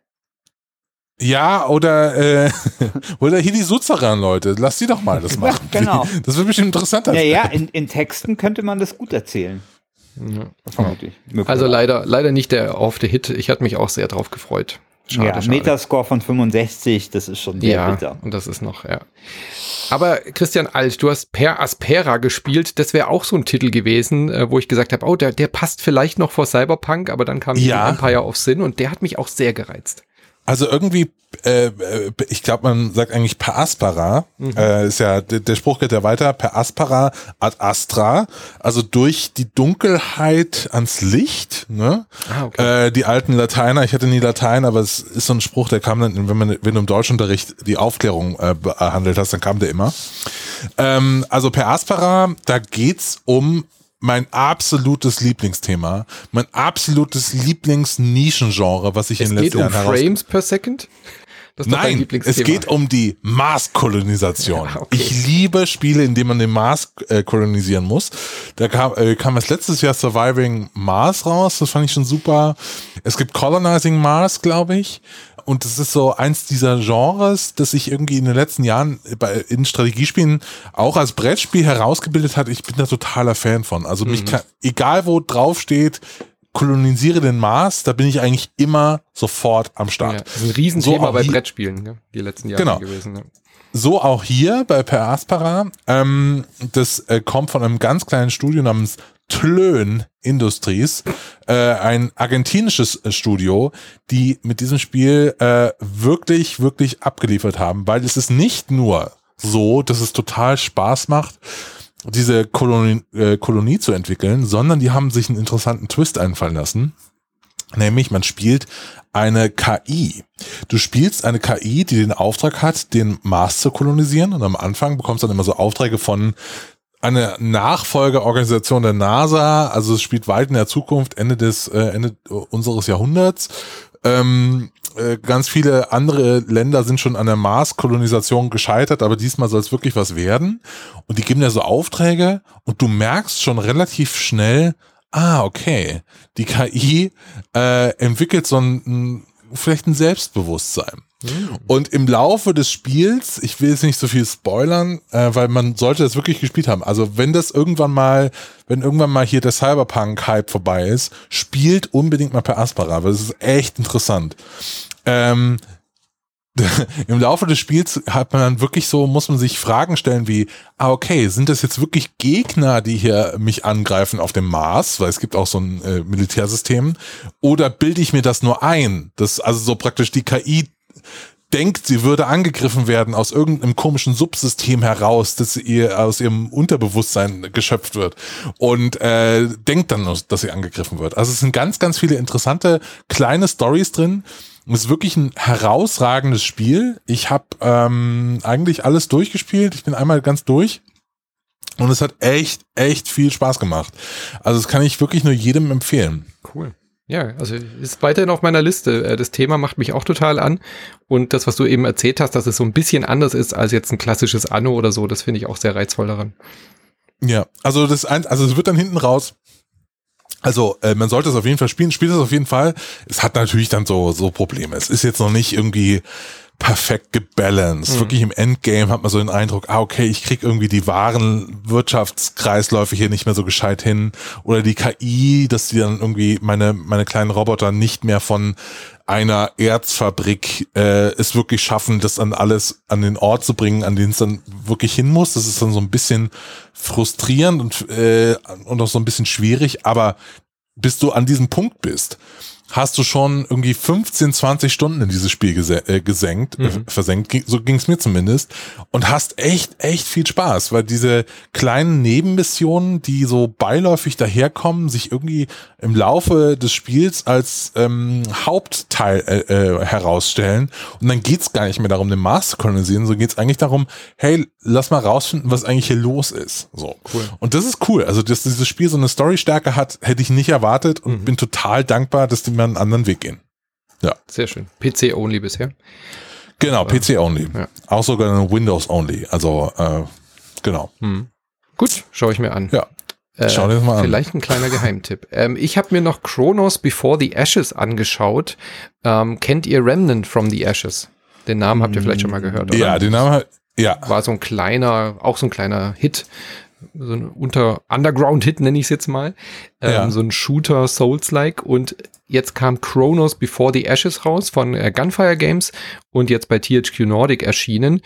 Speaker 2: ja, oder, äh, *laughs* oder hier die Suzeran, Leute. Lass die doch mal das *laughs* machen.
Speaker 1: genau.
Speaker 2: Das wird bestimmt interessanter.
Speaker 1: Ja, ja, in, in Texten könnte man das gut erzählen.
Speaker 3: Ja.
Speaker 1: Vermutlich.
Speaker 3: Also leider, leider nicht der auf der Hit. Ich hatte mich auch sehr drauf gefreut. Schade,
Speaker 1: ja,
Speaker 3: schade.
Speaker 1: Metascore von 65, das ist schon sehr
Speaker 3: Ja,
Speaker 1: bitter.
Speaker 3: und das ist noch, ja. Aber Christian Alt, du hast Per Aspera gespielt. Das wäre auch so ein Titel gewesen, äh, wo ich gesagt habe, oh, der, der passt vielleicht noch vor Cyberpunk, aber dann kam
Speaker 2: Ja.
Speaker 3: Empire of Sin und der hat mich auch sehr gereizt.
Speaker 2: Also irgendwie, äh, äh, ich glaube, man sagt eigentlich per aspera, äh, ist ja, der, der Spruch geht ja weiter, per aspera ad astra, also durch die Dunkelheit ans Licht, ne?
Speaker 3: Ah, okay.
Speaker 2: Äh, die alten Lateiner, ich hatte nie Latein, aber es ist so ein Spruch, der kam dann, wenn man, wenn du im Deutschunterricht die Aufklärung äh, behandelt hast, dann kam der immer. Ähm, also per aspera, da geht's um mein absolutes Lieblingsthema, mein absolutes Lieblingsnischengenre, was ich
Speaker 3: Es
Speaker 2: in den
Speaker 3: geht
Speaker 2: letzten
Speaker 3: um
Speaker 2: Jahren
Speaker 3: Frames per Second? Das ist doch dein
Speaker 2: Nein,
Speaker 3: Lieblingsthema.
Speaker 2: es geht um die Marskolonisation. *laughs*
Speaker 3: Ja, okay.
Speaker 2: Ich liebe Spiele, in denen man den Mars äh, kolonisieren muss. Da kam, äh, kam es letztes Jahr Surviving Mars raus. Das fand ich schon super. Es gibt Colonizing Mars, glaube ich. Und das ist so eins dieser Genres, das sich irgendwie in den letzten Jahren bei, in Strategiespielen auch als Brettspiel herausgebildet hat. Ich bin da totaler Fan von. Also
Speaker 3: Mhm.
Speaker 2: mich kann, egal wo drauf steht, kolonisiere den Mars, da bin ich eigentlich immer sofort am Start.
Speaker 3: ja, das ist ein Riesenthema
Speaker 2: So
Speaker 3: bei Brettspielen, ne? die letzten Jahre
Speaker 2: Genau.
Speaker 3: gewesen. Ja.
Speaker 2: So auch hier bei Per Aspera. Ähm, das äh, kommt von einem ganz kleinen Studio namens Tlön Industries, äh, ein argentinisches äh, Studio, die mit diesem Spiel äh, wirklich, wirklich abgeliefert haben, weil es ist nicht nur so, dass es total Spaß macht, diese Kolonie, äh, Kolonie zu entwickeln, sondern die haben sich einen interessanten Twist einfallen lassen. Nämlich, man spielt eine KI. Du spielst eine KI, die den Auftrag hat, den Mars zu kolonisieren. Und am Anfang bekommst du dann immer so Aufträge von einer Nachfolgeorganisation der NASA. Also es spielt weit in der Zukunft, Ende des, äh, Ende unseres Jahrhunderts. Ähm, äh, ganz viele andere Länder sind schon an der Mars-Kolonisation gescheitert, aber diesmal soll es wirklich was werden. Und die geben dir so Aufträge und du merkst schon relativ schnell, ah, okay, die KI äh, entwickelt so ein vielleicht ein Selbstbewusstsein. Und im Laufe des Spiels, ich will jetzt nicht so viel spoilern, äh, weil man sollte das wirklich gespielt haben. Also wenn das irgendwann mal, wenn irgendwann mal hier der Cyberpunk-Hype vorbei ist, spielt unbedingt mal per Aspera, weil das ist echt interessant. Ähm, *laughs* im Laufe des Spiels hat man dann wirklich so, muss man sich Fragen stellen wie, ah, okay, sind das jetzt wirklich Gegner, die hier mich angreifen auf dem Mars, weil es gibt auch so ein äh, Militärsystem, oder bilde ich mir das nur ein? Das, also so praktisch die KI denkt, sie würde angegriffen werden aus irgendeinem komischen Subsystem heraus, das ihr aus ihrem Unterbewusstsein geschöpft wird und äh, denkt dann, dass sie angegriffen wird. Also es sind ganz, ganz viele interessante kleine Stories drin. Es ist wirklich ein herausragendes Spiel. Ich habe ähm, eigentlich alles durchgespielt. Ich bin einmal ganz durch. Und es hat echt, echt viel Spaß gemacht. Also das kann ich wirklich nur jedem empfehlen.
Speaker 3: Ja, also ist weiterhin auf meiner Liste. Äh, das Thema macht mich auch total an. Und das, was du eben erzählt hast, dass es so ein bisschen anders ist als jetzt ein klassisches Anno oder so, das finde ich auch sehr reizvoll daran.
Speaker 2: Ja, also das ein, also es wird dann hinten raus. Also äh, man sollte es auf jeden Fall spielen, spielt es auf jeden Fall. Es hat natürlich dann so so Probleme. Es ist jetzt noch nicht irgendwie perfekt gebalanced. Mhm. Wirklich im Endgame hat man so den Eindruck, ah, okay, ich krieg irgendwie die wahren Wirtschaftskreisläufe hier nicht mehr so gescheit hin. Oder die KI, dass die dann irgendwie meine, meine kleinen Roboter nicht mehr von einer Erzfabrik äh, es wirklich schaffen, das dann alles an den Ort zu bringen, an den es dann wirklich hin muss. Das ist dann so ein bisschen frustrierend und, äh, und auch so ein bisschen schwierig, aber bis du an diesem Punkt bist, hast du schon irgendwie 15, 20 Stunden in dieses Spiel äh, gesenkt, äh, mhm. äh, versenkt, so ging es mir zumindest, und hast echt, echt viel Spaß, weil diese kleinen Nebenmissionen, die so beiläufig daherkommen, sich irgendwie im Laufe des Spiels als ähm, Hauptteil äh, äh, herausstellen. Und dann geht's gar nicht mehr darum, den Mars zu kolonisieren, so geht's eigentlich darum, hey, lass mal rausfinden, was eigentlich hier los ist. So. Cool. Und das ist cool. Also, dass dieses Spiel so eine Storystärke hat, hätte ich nicht erwartet und mhm. bin total dankbar, dass die mir einen anderen Weg gehen.
Speaker 3: Ja. Sehr schön. PC-only bisher.
Speaker 2: Genau, PC-only. Ja. Auch sogar Windows-only. Also, äh, genau.
Speaker 3: Hm. Gut, schaue ich mir an.
Speaker 2: Ja. Äh, Schau dir das mal
Speaker 3: an. Vielleicht ein kleiner Geheimtipp. *laughs* Ähm, ich habe mir noch Chronos Before the Ashes angeschaut. Ähm, kennt ihr Remnant from the Ashes? Den Namen habt ihr vielleicht schon mal gehört, oder?
Speaker 2: Ja, den Namen, ja.
Speaker 3: War so ein kleiner, auch so ein kleiner Hit so ein unter Underground-Hit, nenne ich es jetzt mal. Ähm, ja. So ein Shooter Souls-like. Und jetzt kam Chronos Before the Ashes raus von äh, Gunfire Games und jetzt bei THQ Nordic erschienen.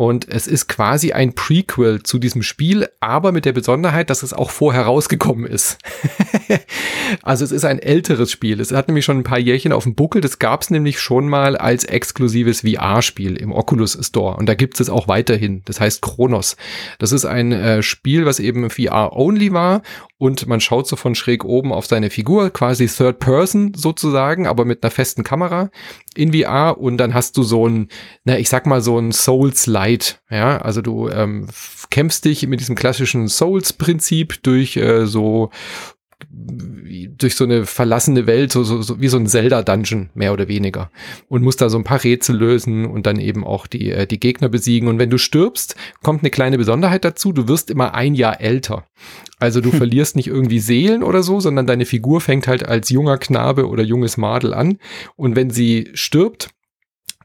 Speaker 3: Und es ist quasi ein Prequel zu diesem Spiel, aber mit der Besonderheit, dass es auch vorher rausgekommen ist. *laughs* also es ist ein älteres Spiel. Es hat nämlich schon ein paar Jährchen auf dem Buckel. Das gab es nämlich schon mal als exklusives VR-Spiel im Oculus Store. Und da gibt es auch weiterhin. Das heißt Chronos. Das ist ein äh, Spiel, was eben VR-only war und man schaut so von schräg oben auf seine Figur, quasi Third Person sozusagen, aber mit einer festen Kamera in VR und dann hast du so ein, na, ich sag mal so ein Souls Light, ja, also du ähm, kämpfst dich mit diesem klassischen Souls Prinzip durch äh, so durch so eine verlassene Welt, so, so, so wie so ein Zelda-Dungeon, mehr oder weniger. Und musst da so ein paar Rätsel lösen und dann eben auch die, äh, die Gegner besiegen. Und wenn du stirbst, kommt eine kleine Besonderheit dazu, du wirst immer ein Jahr älter. Also du *laughs* verlierst nicht irgendwie Seelen oder so, sondern deine Figur fängt halt als junger Knabe oder junges Madel an. Und wenn sie stirbt,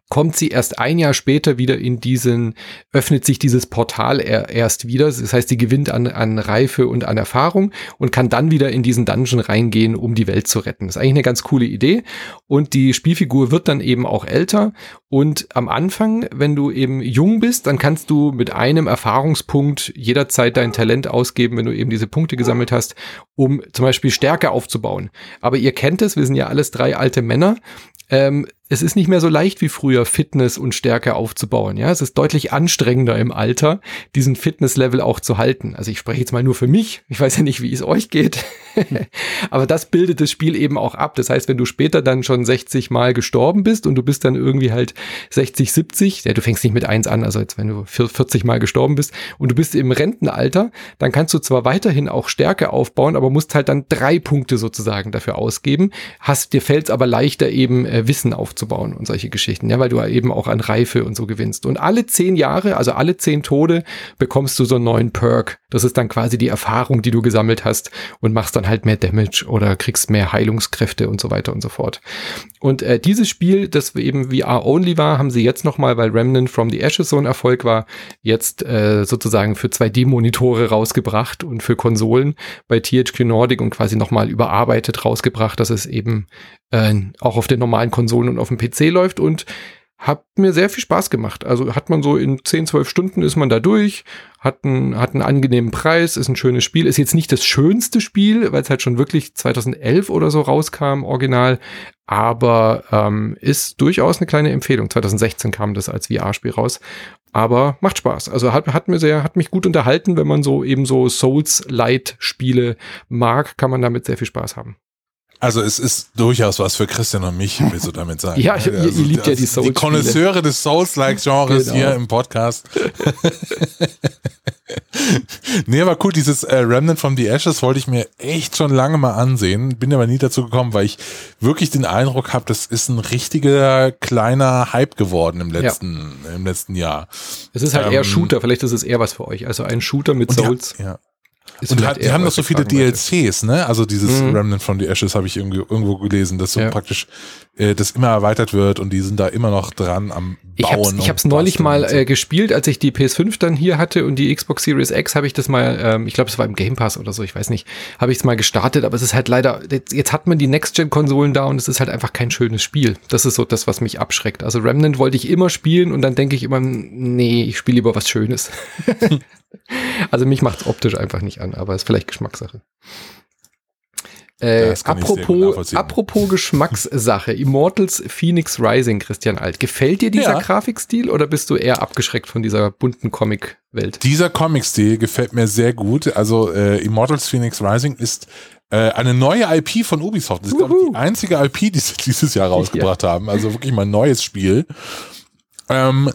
Speaker 3: kommt sie erst ein Jahr später wieder in diesen, öffnet sich dieses Portal er, erst wieder. Das heißt, sie gewinnt an, an Reife und an Erfahrung und kann dann wieder in diesen Dungeon reingehen, um die Welt zu retten. Das ist eigentlich eine ganz coole Idee. Und die Spielfigur wird dann eben auch älter. Und am Anfang, wenn du eben jung bist, dann kannst du mit einem Erfahrungspunkt jederzeit dein Talent ausgeben, wenn du eben diese Punkte gesammelt hast, um zum Beispiel Stärke aufzubauen. Aber ihr kennt es, wir sind ja alles drei alte Männer. Ähm, es ist nicht mehr so leicht wie früher, Fitness und Stärke aufzubauen. Ja, es ist deutlich anstrengender im Alter, diesen Fitnesslevel auch zu halten. Also ich spreche jetzt mal nur für mich. Ich weiß ja nicht, wie es euch geht. *laughs* Aber das bildet das Spiel eben auch ab. Das heißt, wenn du später dann schon 60 Mal gestorben bist und du bist dann irgendwie halt 60, 70, ja, du fängst nicht mit eins an, also jetzt wenn du 40 Mal gestorben bist und du bist im Rentenalter, dann kannst du zwar weiterhin auch Stärke aufbauen, aber musst halt dann drei Punkte sozusagen dafür ausgeben. Hast, dir fällt es aber leichter eben äh, Wissen auf aufzubauen und solche Geschichten, ja, weil du eben auch an Reife und so gewinnst. Und alle zehn Jahre, also alle zehn Tode, bekommst du so einen neuen Perk. Das ist dann quasi die Erfahrung, die du gesammelt hast und machst dann halt mehr Damage oder kriegst mehr Heilungskräfte und so weiter und so fort. Und äh, dieses Spiel, das eben VR-only war, haben sie jetzt nochmal, weil Remnant from the Ashes so ein Erfolg war, jetzt äh, sozusagen für 2D-Monitore rausgebracht und für Konsolen bei THQ Nordic und quasi nochmal überarbeitet rausgebracht, dass es eben äh, auch auf den normalen Konsolen und auf dem PC läuft und hat mir sehr viel Spaß gemacht. Also hat man so in 10, 12 Stunden ist man da durch, hat einen, hat einen angenehmen Preis, ist ein schönes Spiel, ist jetzt nicht das schönste Spiel, weil es halt schon wirklich 2011 oder so rauskam, original, aber ähm, ist durchaus eine kleine Empfehlung. 2016 kam das als VR-Spiel raus, aber macht Spaß. Also hat, hat mir sehr, hat mich gut unterhalten, wenn man so eben so Souls-Light-Spiele mag, kann man damit sehr viel Spaß haben.
Speaker 2: Also es ist durchaus was für Christian und mich, willst du damit sagen. *laughs*
Speaker 3: ja, also, ihr, ihr liebt ja die Souls.
Speaker 2: Die Konnoisseure des Souls-like-Genres genau. hier im Podcast. *laughs* nee, aber cool, dieses äh, Remnant from the Ashes wollte ich mir echt schon lange mal ansehen, bin aber nie dazu gekommen, weil ich wirklich den Eindruck habe, das ist ein richtiger kleiner Hype geworden im letzten, ja. im letzten Jahr.
Speaker 3: Es ist halt ähm, eher Shooter, vielleicht ist es eher was für euch. Also ein Shooter mit Souls.
Speaker 2: Ja, ja. Ist und hat, die haben noch so viele DLCs, ne? Also dieses mhm. Remnant from the Ashes habe ich irgendwie irgendwo gelesen, dass so ja. praktisch äh, das immer erweitert wird und die sind da immer noch dran am
Speaker 3: Bauen. Ich habe es neulich mal so. äh, gespielt, als ich die PS5 dann hier hatte und die Xbox Series X habe ich das mal, ähm, ich glaube, es war im Game Pass oder so, ich weiß nicht, habe ich es mal gestartet, aber es ist halt leider, jetzt, jetzt hat man die Next-Gen-Konsolen da und es ist halt einfach kein schönes Spiel. Das ist so das, was mich abschreckt. Also Remnant wollte ich immer spielen und dann denke ich immer, nee, ich spiele lieber was Schönes. *laughs* also mich macht es optisch einfach nicht an, aber ist vielleicht Geschmackssache. Äh, apropos, apropos Geschmackssache, Immortals Phoenix Rising, Christian Alt. Gefällt dir dieser ja. Grafikstil oder bist du eher abgeschreckt von dieser bunten Comic-Welt?
Speaker 2: Dieser Comic-Stil gefällt mir sehr gut. Also äh, Immortals Phoenix Rising ist äh, eine neue IP von Ubisoft. Das ist, glaube ich, die einzige IP, die sie *laughs* dieses Jahr rausgebracht ja. haben. Also wirklich mal ein neues Spiel. Ähm,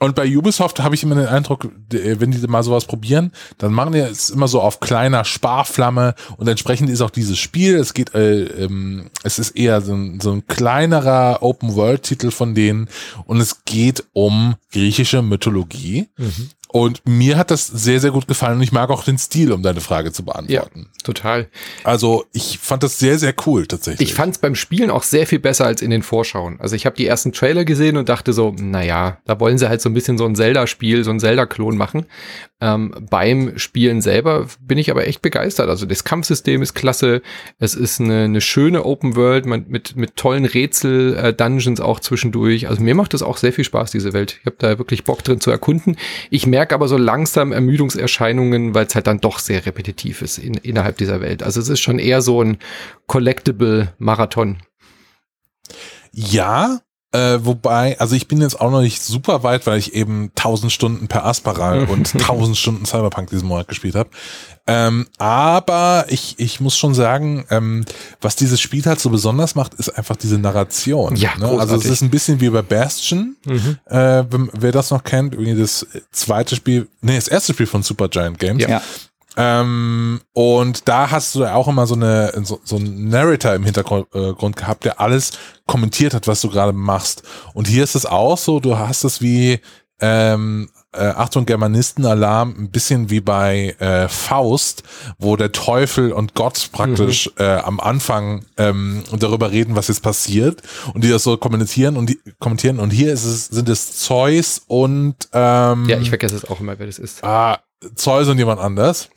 Speaker 2: und bei Ubisoft habe ich immer den Eindruck, äh, wenn die mal sowas probieren, dann machen die es immer so auf kleiner Sparflamme und entsprechend ist auch dieses Spiel, es geht, äh, ähm, es ist eher so ein, so ein kleinerer Open-World-Titel von denen und es geht um griechische Mythologie. Mhm. Und mir hat das sehr, sehr gut gefallen und ich mag auch den Stil, um deine Frage zu beantworten.
Speaker 3: Ja, total.
Speaker 2: Also ich fand das sehr, sehr cool tatsächlich.
Speaker 3: Ich fand es beim Spielen auch sehr viel besser als in den Vorschauen. Also ich habe die ersten Trailer gesehen und dachte so, naja, da wollen sie halt so ein bisschen so ein Zelda-Spiel, so ein Zelda-Klon machen. Ähm, beim Spielen selber bin ich aber echt begeistert. Also das Kampfsystem ist klasse. Es ist eine, eine schöne Open World mit, mit tollen Rätsel-Dungeons äh, auch zwischendurch. Also mir macht es auch sehr viel Spaß, diese Welt. Ich habe da wirklich Bock drin zu erkunden. Ich merke aber so langsam Ermüdungserscheinungen, weil es halt dann doch sehr repetitiv ist in, innerhalb dieser Welt. Also es ist schon eher so ein Collectible-Marathon.
Speaker 2: Ja, äh, wobei, also ich bin jetzt auch noch nicht super weit, weil ich eben 1000 Stunden per Asparal *laughs* und 1000 Stunden Cyberpunk diesen Monat gespielt habe. Ähm, aber ich, ich muss schon sagen, ähm, was dieses Spiel halt so besonders macht, ist einfach diese Narration. Ja, ne? Also es ist ein bisschen wie bei Bastion, mhm. äh, wer das noch kennt, irgendwie das zweite Spiel, nee, das erste Spiel von Supergiant Games. Ja. Ähm, und da hast du auch immer so eine so, so ein Narrator im Hintergrund äh, gehabt, der alles kommentiert hat, was du gerade machst. Und hier ist es auch so, du hast es wie ähm, äh, Achtung Germanisten-Alarm, ein bisschen wie bei äh, Faust, wo der Teufel und Gott praktisch mhm. äh, am Anfang ähm, darüber reden, was jetzt passiert und die das so kommentieren und die kommentieren und hier ist es, sind es Zeus und ähm,
Speaker 3: ja, ich vergesse es auch immer, wer das ist.
Speaker 2: Ah, Zeus und jemand anders.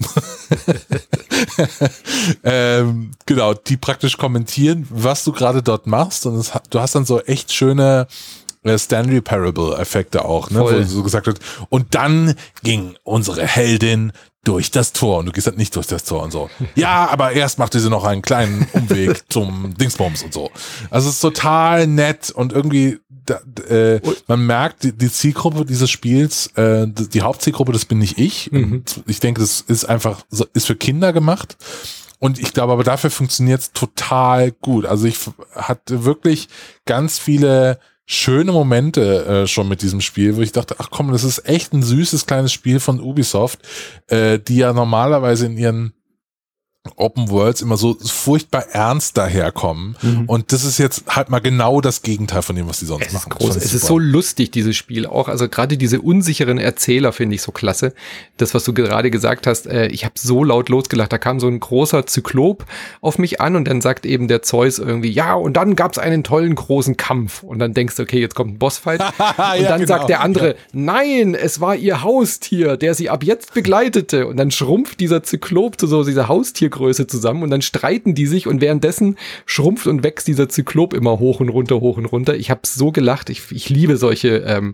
Speaker 2: *laughs* ähm, genau, die praktisch kommentieren, was du gerade dort machst. Und es, du hast dann so echt schöne äh, Stanley Parable Effekte auch, ne? Voll. wo so gesagt wird. Und dann ging unsere Heldin durch das Tor und du gehst halt nicht durch das Tor und so. Ja, aber erst machte sie noch einen kleinen Umweg *laughs* zum Dingsbums und so. Also es ist total nett und irgendwie da, äh, man merkt die, die, Zielgruppe dieses Spiels, äh, die Hauptzielgruppe, das bin nicht ich. Mhm. Ich denke, das ist einfach ist für Kinder gemacht. Und ich glaube, aber dafür funktioniert es total gut. Also ich hatte wirklich ganz viele schöne Momente äh, schon mit diesem Spiel, wo ich dachte, ach komm, das ist echt ein süßes kleines Spiel von Ubisoft, äh, die ja normalerweise in ihren Open Worlds immer so furchtbar ernst daherkommen. Mhm. Und das ist jetzt halt mal genau das Gegenteil von dem, was die sonst
Speaker 3: es
Speaker 2: machen.
Speaker 3: Groß. Es ist so lustig, dieses Spiel auch. Also gerade diese unsicheren Erzähler finde ich so klasse. Das, was du gerade gesagt hast, äh, ich habe so laut losgelacht. Da kam so ein großer Zyklop auf mich an und dann sagt eben der Zeus irgendwie, ja, und dann gab es einen tollen großen Kampf. Und dann denkst du, okay, jetzt kommt ein Bossfight. *laughs* und ja, dann genau. sagt der andere, ja. nein, es war ihr Haustier, der sie ab jetzt begleitete. Und dann schrumpft dieser Zyklop zu so dieser Haustier Größe zusammen und dann streiten die sich und währenddessen schrumpft und wächst dieser Zyklop immer hoch und runter, hoch und runter. Ich habe so gelacht. Ich, ich liebe solche ähm,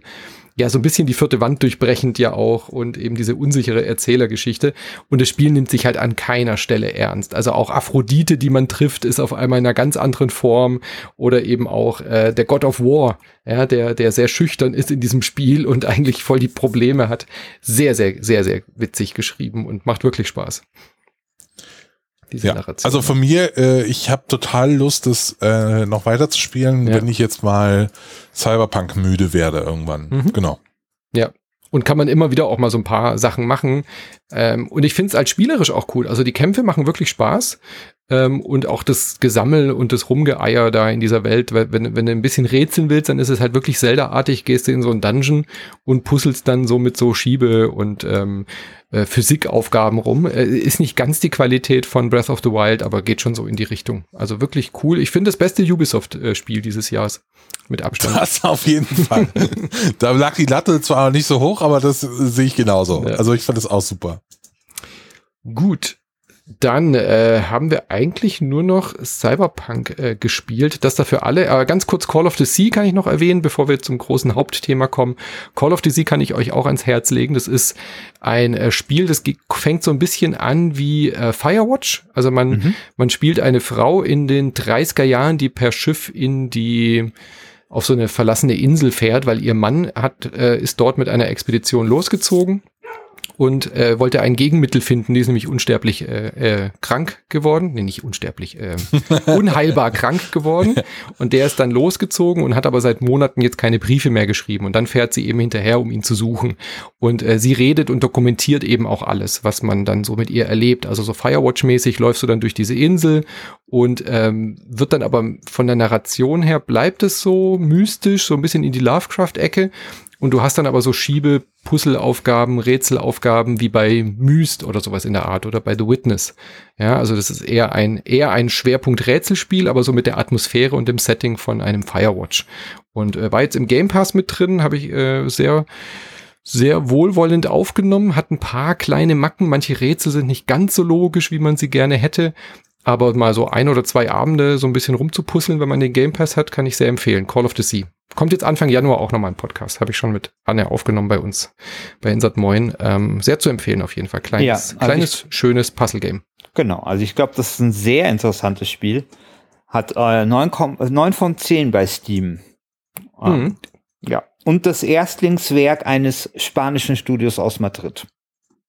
Speaker 3: ja, so ein bisschen die vierte Wand durchbrechend ja auch und eben diese unsichere Erzählergeschichte. Und das Spiel nimmt sich halt an keiner Stelle ernst. Also auch Aphrodite, die man trifft, ist auf einmal in einer ganz anderen Form oder eben auch äh, der God of War, ja, der, der sehr schüchtern ist in diesem Spiel und eigentlich voll die Probleme hat. Sehr, sehr, sehr, sehr witzig geschrieben und macht wirklich Spaß
Speaker 2: diese ja, Narration. Also von mir, äh, ich habe total Lust, das äh, noch weiter zu spielen, ja. wenn ich jetzt mal Cyberpunk müde werde irgendwann. Mhm. Genau.
Speaker 3: Ja. und kann man immer wieder auch mal so ein paar Sachen machen. Ähm, und ich finde es als spielerisch auch cool. Also die Kämpfe machen wirklich Spaß. Ähm, und auch das Gesammel und das Rumgeeier da in dieser Welt, wenn, wenn du ein bisschen rätseln willst, dann ist es halt wirklich Zelda-artig, gehst du in so einen Dungeon und puzzelst dann so mit so Schiebe und ähm, äh, Physikaufgaben rum. Äh, ist nicht ganz die Qualität von Breath of the Wild, aber geht schon so in die Richtung. Also wirklich cool. Ich finde das beste Ubisoft-Spiel dieses Jahres mit Abstand.
Speaker 2: Das auf jeden Fall. *laughs* da lag die Latte zwar nicht so hoch, aber das sehe ich genauso. Ja. Also ich fand das auch super.
Speaker 3: Gut, dann äh, haben wir eigentlich nur noch Cyberpunk äh, gespielt. Das dafür alle. Aber ganz kurz Call of the Sea kann ich noch erwähnen, bevor wir zum großen Hauptthema kommen. Call of the Sea kann ich euch auch ans Herz legen. Das ist ein äh, Spiel, das fängt so ein bisschen an wie äh, Firewatch. Also man, mhm. man spielt eine Frau in den 30er Jahren, die per Schiff in die auf so eine verlassene Insel fährt, weil ihr Mann hat, äh, ist dort mit einer Expedition losgezogen und äh, wollte ein Gegenmittel finden. Die ist nämlich unsterblich äh, äh, krank geworden. Nee, nicht unsterblich, äh, *laughs* unheilbar krank geworden. Und der ist dann losgezogen und hat aber seit Monaten jetzt keine Briefe mehr geschrieben. Und dann fährt sie eben hinterher, um ihn zu suchen. Und äh, sie redet und dokumentiert eben auch alles, was man dann so mit ihr erlebt. Also so Firewatch-mäßig läufst du dann durch diese Insel und ähm, wird dann aber von der Narration her bleibt es so mystisch, so ein bisschen in die Lovecraft-Ecke. Und du hast dann aber so Schiebe, Puzzleaufgaben, Rätselaufgaben wie bei Myst oder sowas in der Art oder bei The Witness. Ja, also das ist eher ein, eher ein Schwerpunkt Rätselspiel, aber so mit der Atmosphäre und dem Setting von einem Firewatch. Und äh, war jetzt im Game Pass mit drin, habe ich äh, sehr, sehr wohlwollend aufgenommen, hat ein paar kleine Macken, manche Rätsel sind nicht ganz so logisch, wie man sie gerne hätte, aber mal so ein oder zwei Abende so ein bisschen rumzupuzzeln, wenn man den Game Pass hat, kann ich sehr empfehlen. Call of the Sea. Kommt jetzt Anfang Januar auch nochmal ein Podcast. Habe ich schon mit Anne aufgenommen bei uns bei Insert Moin. Ähm, sehr zu empfehlen auf jeden Fall. Kleines, ja, also kleines ich, schönes Puzzle-Game.
Speaker 1: Genau, also ich glaube, das ist ein sehr interessantes Spiel. Hat äh, 9, 9 von 10 bei Steam. Ähm, mhm. Ja. Und das Erstlingswerk eines spanischen Studios aus Madrid.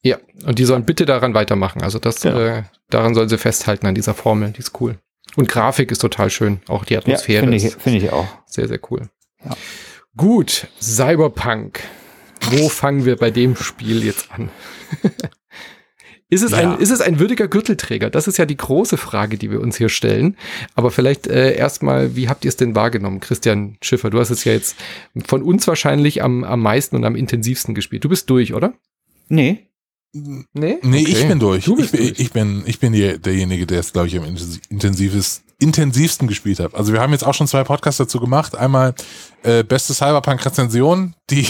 Speaker 3: Ja, und die sollen bitte daran weitermachen. Also das, genau. äh, daran sollen sie festhalten an dieser Formel, die ist cool. Und Grafik ist total schön, auch die Atmosphäre.
Speaker 1: Ja, Finde ich, find ich auch.
Speaker 3: Sehr, sehr cool. Ja. Gut, Cyberpunk. Wo fangen wir bei dem Spiel jetzt an? *laughs* ist, es naja. ein, ist es ein würdiger Gürtelträger? Das ist ja die große Frage, die wir uns hier stellen. Aber vielleicht äh, erstmal, wie habt ihr es denn wahrgenommen, Christian Schiffer? Du hast es ja jetzt von uns wahrscheinlich am, am meisten und am intensivsten gespielt. Du bist durch, oder?
Speaker 1: Nee.
Speaker 2: Nee? Nee, okay. ich bin durch. Du ich, durch. ich bin, ich bin die, derjenige, der es, glaube ich, am intensivsten, intensivsten gespielt hat. Also wir haben jetzt auch schon zwei Podcasts dazu gemacht. Einmal äh, beste Cyberpunk-Rezension, die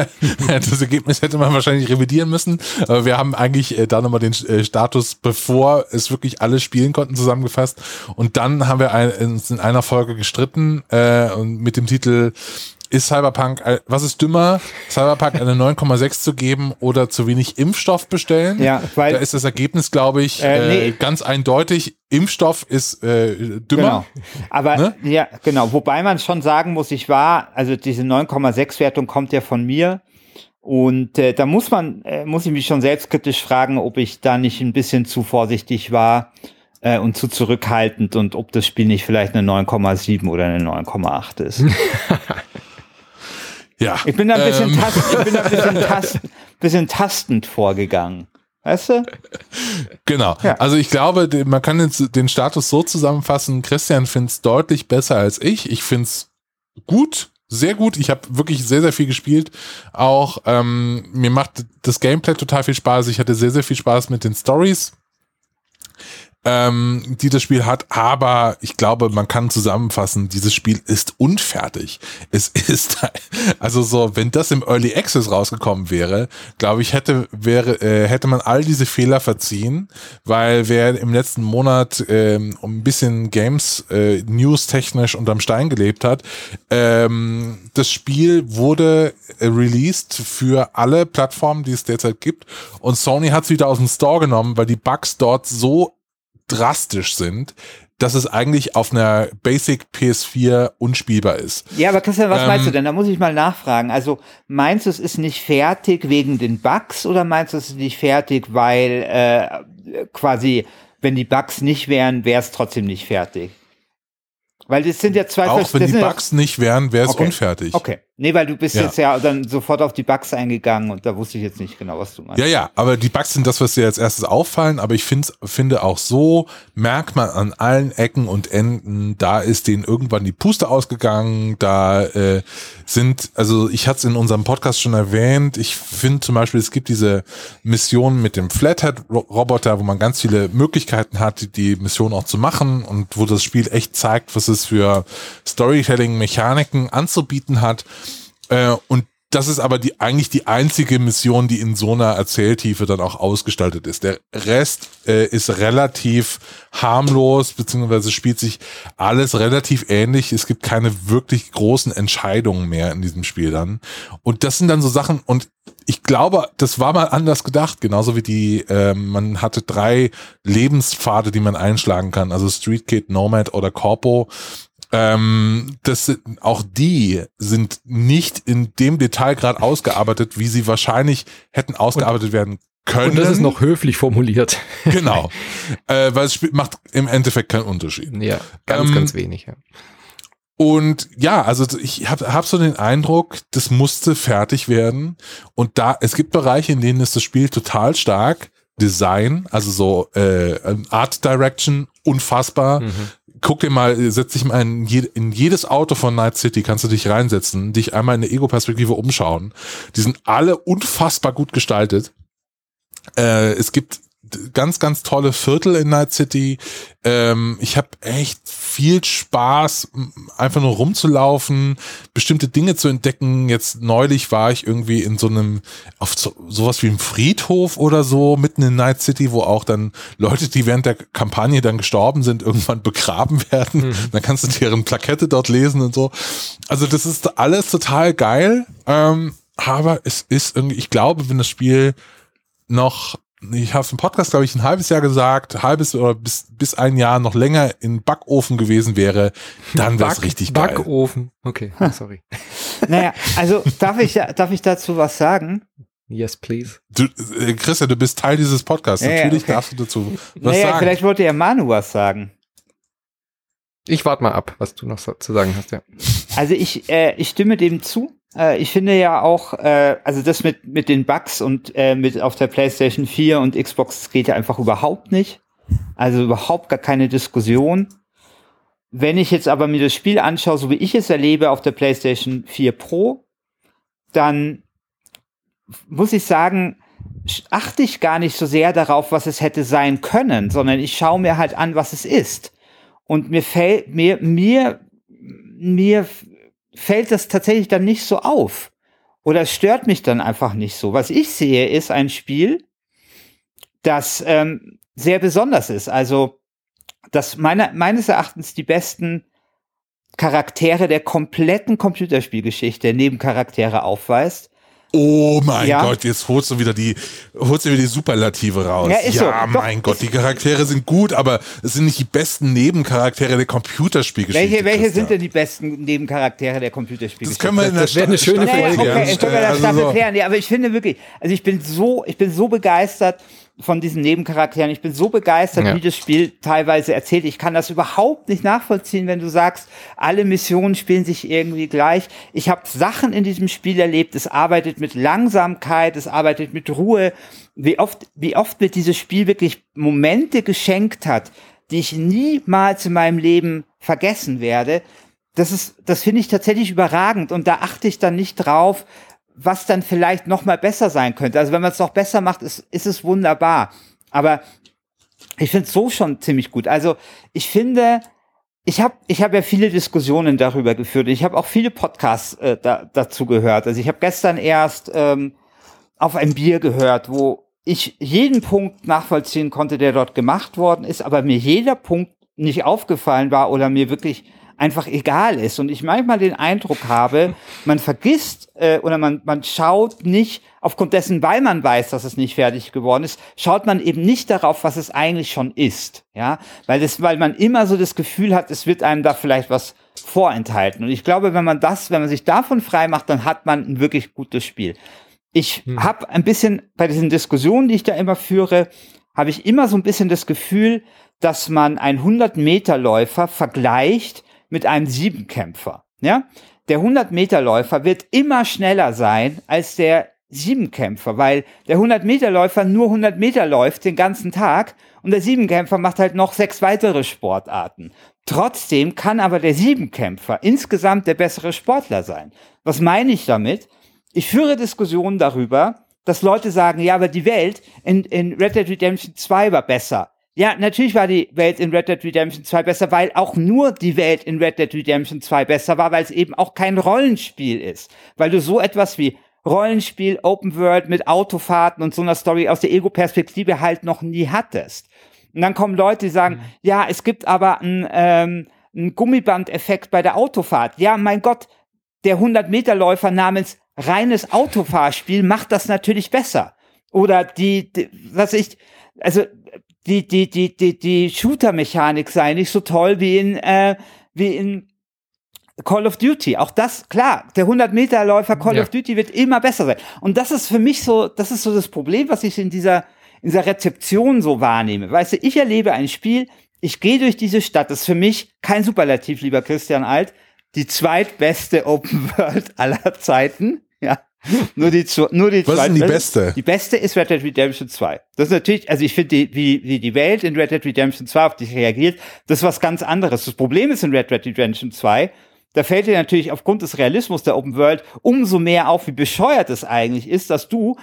Speaker 2: *laughs* das Ergebnis hätte man wahrscheinlich revidieren müssen. Aber wir haben eigentlich äh, da nochmal den äh, Status, bevor es wirklich alle spielen konnten, zusammengefasst. Und dann haben wir ein, in einer Folge gestritten äh, und mit dem Titel ist Cyberpunk, was ist dümmer, Cyberpunk eine *laughs* 9,6 zu geben oder zu wenig Impfstoff bestellen?
Speaker 1: Ja, weil.
Speaker 2: Da ist das Ergebnis, glaube ich, äh, nee. äh, ganz eindeutig. Impfstoff ist äh, dümmer.
Speaker 1: Genau. Aber ne? ja, genau. Wobei man schon sagen muss, ich war, also diese 9,6 Wertung kommt ja von mir. Und äh, da muss man, äh, muss ich mich schon selbstkritisch fragen, ob ich da nicht ein bisschen zu vorsichtig war äh, und zu zurückhaltend und ob das Spiel nicht vielleicht eine 9,7 oder eine 9,8 ist. *laughs*
Speaker 2: Ja.
Speaker 1: Ich bin da ein bisschen, ähm. tast, ich bin da ein bisschen, tast, bisschen tastend vorgegangen. Weißt du?
Speaker 2: Genau. Ja. Also ich glaube, man kann jetzt den Status so zusammenfassen. Christian findet es deutlich besser als ich. Ich finde es gut, sehr gut. Ich habe wirklich sehr, sehr viel gespielt. Auch ähm, mir macht das Gameplay total viel Spaß. Ich hatte sehr, sehr viel Spaß mit den Stories ähm, die das Spiel hat, aber ich glaube, man kann zusammenfassen, dieses Spiel ist unfertig. Es *laughs* ist, also so, wenn das im Early Access rausgekommen wäre, glaube ich, hätte, wäre, äh, hätte man all diese Fehler verziehen, weil wer im letzten Monat ähm, ein bisschen Games äh, News technisch unterm Stein gelebt hat, ähm, das Spiel wurde äh, released für alle Plattformen, die es derzeit gibt und Sony hat es wieder aus dem Store genommen, weil die Bugs dort so drastisch sind, dass es eigentlich auf einer Basic PS4 unspielbar ist.
Speaker 1: Ja, aber Christian, was ähm, meinst du denn? Da muss ich mal nachfragen. Also meinst du, es ist nicht fertig wegen den Bugs oder meinst du, es ist nicht fertig, weil äh, quasi, wenn die Bugs nicht wären, wäre es trotzdem nicht fertig? Weil das sind ja zwei
Speaker 2: Auch wenn die Bugs nicht wären, wäre es okay. unfertig.
Speaker 1: Okay. Nee, weil du bist
Speaker 2: Ja.
Speaker 1: jetzt ja dann sofort auf die Bugs eingegangen und da wusste ich jetzt nicht genau, was du meinst.
Speaker 2: Ja, ja, aber die Bugs sind das, was dir als erstes auffallen, aber ich find's, finde auch so, merkt man an allen Ecken und Enden, da ist denen irgendwann die Puste ausgegangen, da äh, sind, also ich hatte es in unserem Podcast schon erwähnt, ich finde zum Beispiel, es gibt diese Mission mit dem Flathead-Roboter, wo man ganz viele Möglichkeiten hat, die- die Mission auch zu machen und wo das Spiel echt zeigt, was es für Storytelling-Mechaniken anzubieten hat. Äh, und das ist aber die eigentlich die einzige Mission, die in so einer Erzähltiefe dann auch ausgestaltet ist. Der Rest äh, ist relativ harmlos, beziehungsweise spielt sich alles relativ ähnlich. Es gibt keine wirklich großen Entscheidungen mehr in diesem Spiel dann. Und das sind dann so Sachen, und ich glaube, das war mal anders gedacht, genauso wie die, ähm, man hatte drei Lebenspfade, die man einschlagen kann, also Street Kid, Nomad oder Corpo. Ähm, das auch die sind nicht in dem Detailgrad ausgearbeitet, wie sie wahrscheinlich hätten ausgearbeitet werden können.
Speaker 3: Und das ist noch höflich formuliert.
Speaker 2: genau, *laughs* äh, weil es macht im Endeffekt keinen Unterschied.
Speaker 3: Ja, ganz,
Speaker 2: Ähm,
Speaker 3: ganz wenig. Ja.
Speaker 2: Und ja, also ich habe hab so den Eindruck, das musste fertig werden. Und da, es gibt Bereiche, in denen ist das Spiel total stark. Design, also so äh, Art Direction, unfassbar.
Speaker 3: Mhm.
Speaker 2: Guck dir mal, setz dich mal in, je, in jedes Auto von Night City, kannst du dich reinsetzen, dich einmal in der Ego-Perspektive umschauen. Die sind alle unfassbar gut gestaltet. Äh, es gibt ganz, ganz tolle Viertel in Night City. Ähm, ich habe echt viel Spaß, einfach nur rumzulaufen, bestimmte Dinge zu entdecken. Jetzt neulich war ich irgendwie in so einem, auf so, sowas wie einem Friedhof oder so, mitten in Night City, wo auch dann Leute, die während der Kampagne dann gestorben sind, irgendwann begraben werden. Dann kannst du deren Plakette dort lesen und so. Also das ist alles total geil. Ähm, aber es ist irgendwie, ich glaube, wenn das Spiel noch, ich habe es im Podcast, glaube ich, ein halbes Jahr gesagt, halbes oder bis, bis ein Jahr noch länger in Backofen gewesen wäre, dann wäre es richtig geil.
Speaker 3: Backofen. Okay, sorry. *laughs*
Speaker 1: Naja, also darf ich, darf ich dazu was sagen?
Speaker 3: Yes, please.
Speaker 2: Du, äh, Christian, du bist Teil dieses Podcasts.
Speaker 1: Ja, ja,
Speaker 2: Natürlich
Speaker 1: okay.
Speaker 2: darfst du dazu was
Speaker 1: naja,
Speaker 2: sagen.
Speaker 1: vielleicht wollte ja Manu was sagen.
Speaker 3: Ich warte mal ab, was du noch so zu sagen hast, ja.
Speaker 1: Also ich, äh, ich stimme dem zu. Äh, ich finde ja auch, äh, also das mit, mit den Bugs und äh, mit auf der PlayStation 4 und Xbox das geht ja einfach überhaupt nicht. Also überhaupt gar keine Diskussion. Wenn ich jetzt aber mir das Spiel anschaue, so wie ich es erlebe auf der PlayStation 4 Pro, dann muss ich sagen, achte ich gar nicht so sehr darauf, was es hätte sein können, sondern ich schaue mir halt an, was es ist. Und mir fällt, mir, mir, mir fällt das tatsächlich dann nicht so auf. Oder es stört mich dann einfach nicht so. Was ich sehe, ist ein Spiel, das ähm, sehr besonders ist. Also, das meiner, meines Erachtens die besten Charaktere der kompletten Computerspielgeschichte, Nebencharaktere aufweist.
Speaker 2: Oh mein
Speaker 1: Ja.
Speaker 2: Gott, jetzt holst du wieder die, holst du wieder die Superlative raus.
Speaker 1: Ja, ist so. Doch,
Speaker 2: mein Gott, die Charaktere sind gut, aber es sind nicht die besten Nebencharaktere der Computerspielgeschichte.
Speaker 1: Welche, welche sind denn die besten Nebencharaktere der Computerspielgeschichte?
Speaker 2: Das können wir in der
Speaker 3: Das wäre eine schöne
Speaker 1: Naja,
Speaker 3: Folge.
Speaker 1: okay,
Speaker 3: ja.
Speaker 1: können wir
Speaker 2: Also
Speaker 1: Staffel
Speaker 2: so.
Speaker 1: klären. Ja, aber ich finde wirklich, also ich bin so, ich bin so begeistert von diesen Nebencharakteren. Ich bin so begeistert,
Speaker 3: Ja.
Speaker 1: wie das Spiel teilweise erzählt. Ich kann das überhaupt nicht nachvollziehen, wenn du sagst, alle Missionen spielen sich irgendwie gleich. Ich habe Sachen in diesem Spiel erlebt. Es arbeitet mit Langsamkeit, es arbeitet mit Ruhe. Wie oft, wie oft mir dieses Spiel wirklich Momente geschenkt hat, die ich niemals in meinem Leben vergessen werde das ist, das finde ich tatsächlich überragend und da achte ich dann nicht drauf, was dann vielleicht noch mal besser sein könnte. Also wenn man es noch besser macht, ist, ist es wunderbar. Aber ich finde es so schon ziemlich gut. Also ich finde, ich habe ich hab ja viele Diskussionen darüber geführt. Ich habe auch viele Podcasts äh, da, dazu gehört. Also ich habe gestern erst ähm, auf ein Bier gehört, wo ich jeden Punkt nachvollziehen konnte, der dort gemacht worden ist, aber mir jeder Punkt nicht aufgefallen war oder mir wirklich einfach egal ist. Und ich manchmal den Eindruck habe, man vergisst äh, oder man, man schaut nicht aufgrund dessen, weil man weiß, dass es nicht fertig geworden ist, schaut man eben nicht darauf, was es eigentlich schon ist. Ja, weil das, weil man immer so das Gefühl hat, es wird einem da vielleicht was vorenthalten. Und ich glaube, wenn man das, wenn man sich davon frei macht, dann hat man ein wirklich gutes Spiel. Ich
Speaker 3: Hm.
Speaker 1: habe ein bisschen bei diesen Diskussionen, die ich da immer führe, habe ich immer so ein bisschen das Gefühl, dass man einen 100-Meter-Läufer vergleicht mit einem Siebenkämpfer. Ja, der 100-Meter-Läufer wird immer schneller sein als der Siebenkämpfer, weil der 100-Meter-Läufer nur 100 Meter läuft den ganzen Tag und der Siebenkämpfer macht halt noch sechs weitere Sportarten. Trotzdem kann aber der Siebenkämpfer insgesamt der bessere Sportler sein. Was meine ich damit? Ich führe Diskussionen darüber, dass Leute sagen, ja, aber die Welt in, in Red Dead Redemption 2 war besser. Ja, natürlich war die Welt in Red Dead Redemption 2 besser, weil auch nur die Welt in Red Dead Redemption 2 besser war, weil es eben auch kein Rollenspiel ist. Weil du so etwas wie Rollenspiel, Open World mit Autofahrten und so einer Story aus der Ego-Perspektive halt noch nie hattest. Und dann kommen Leute, die sagen, mhm. ja, es gibt aber einen, ähm, einen Gummiband-Effekt bei der Autofahrt. Ja, mein Gott, der 100-Meter-Läufer namens reines Autofahrspiel macht das natürlich besser. Oder die, die was ich, also die, die, die, die, die Shooter-Mechanik sei nicht so toll wie in, äh, wie in Call of Duty. Auch das, klar, der 100-Meter-Läufer Call ja. of Duty wird immer besser sein. Und das ist für mich so, das ist so das Problem, was ich in dieser, in dieser Rezeption so wahrnehme. Weißt du, ich erlebe ein Spiel, ich gehe durch diese Stadt, das ist für mich kein Superlativ, lieber Christian Alt, die zweitbeste Open World *laughs* aller Zeiten. Ja, *laughs* nur die, nur die
Speaker 2: Was ist denn die beste?
Speaker 1: Die beste ist Red Dead Redemption 2. Das ist natürlich, also ich finde, die, wie, wie die Welt in Red Dead Redemption 2 auf dich reagiert, das ist was ganz anderes. Das Problem ist in Red Dead Redemption 2, da fällt dir natürlich aufgrund des Realismus der Open World umso mehr auf, wie bescheuert es eigentlich ist, dass du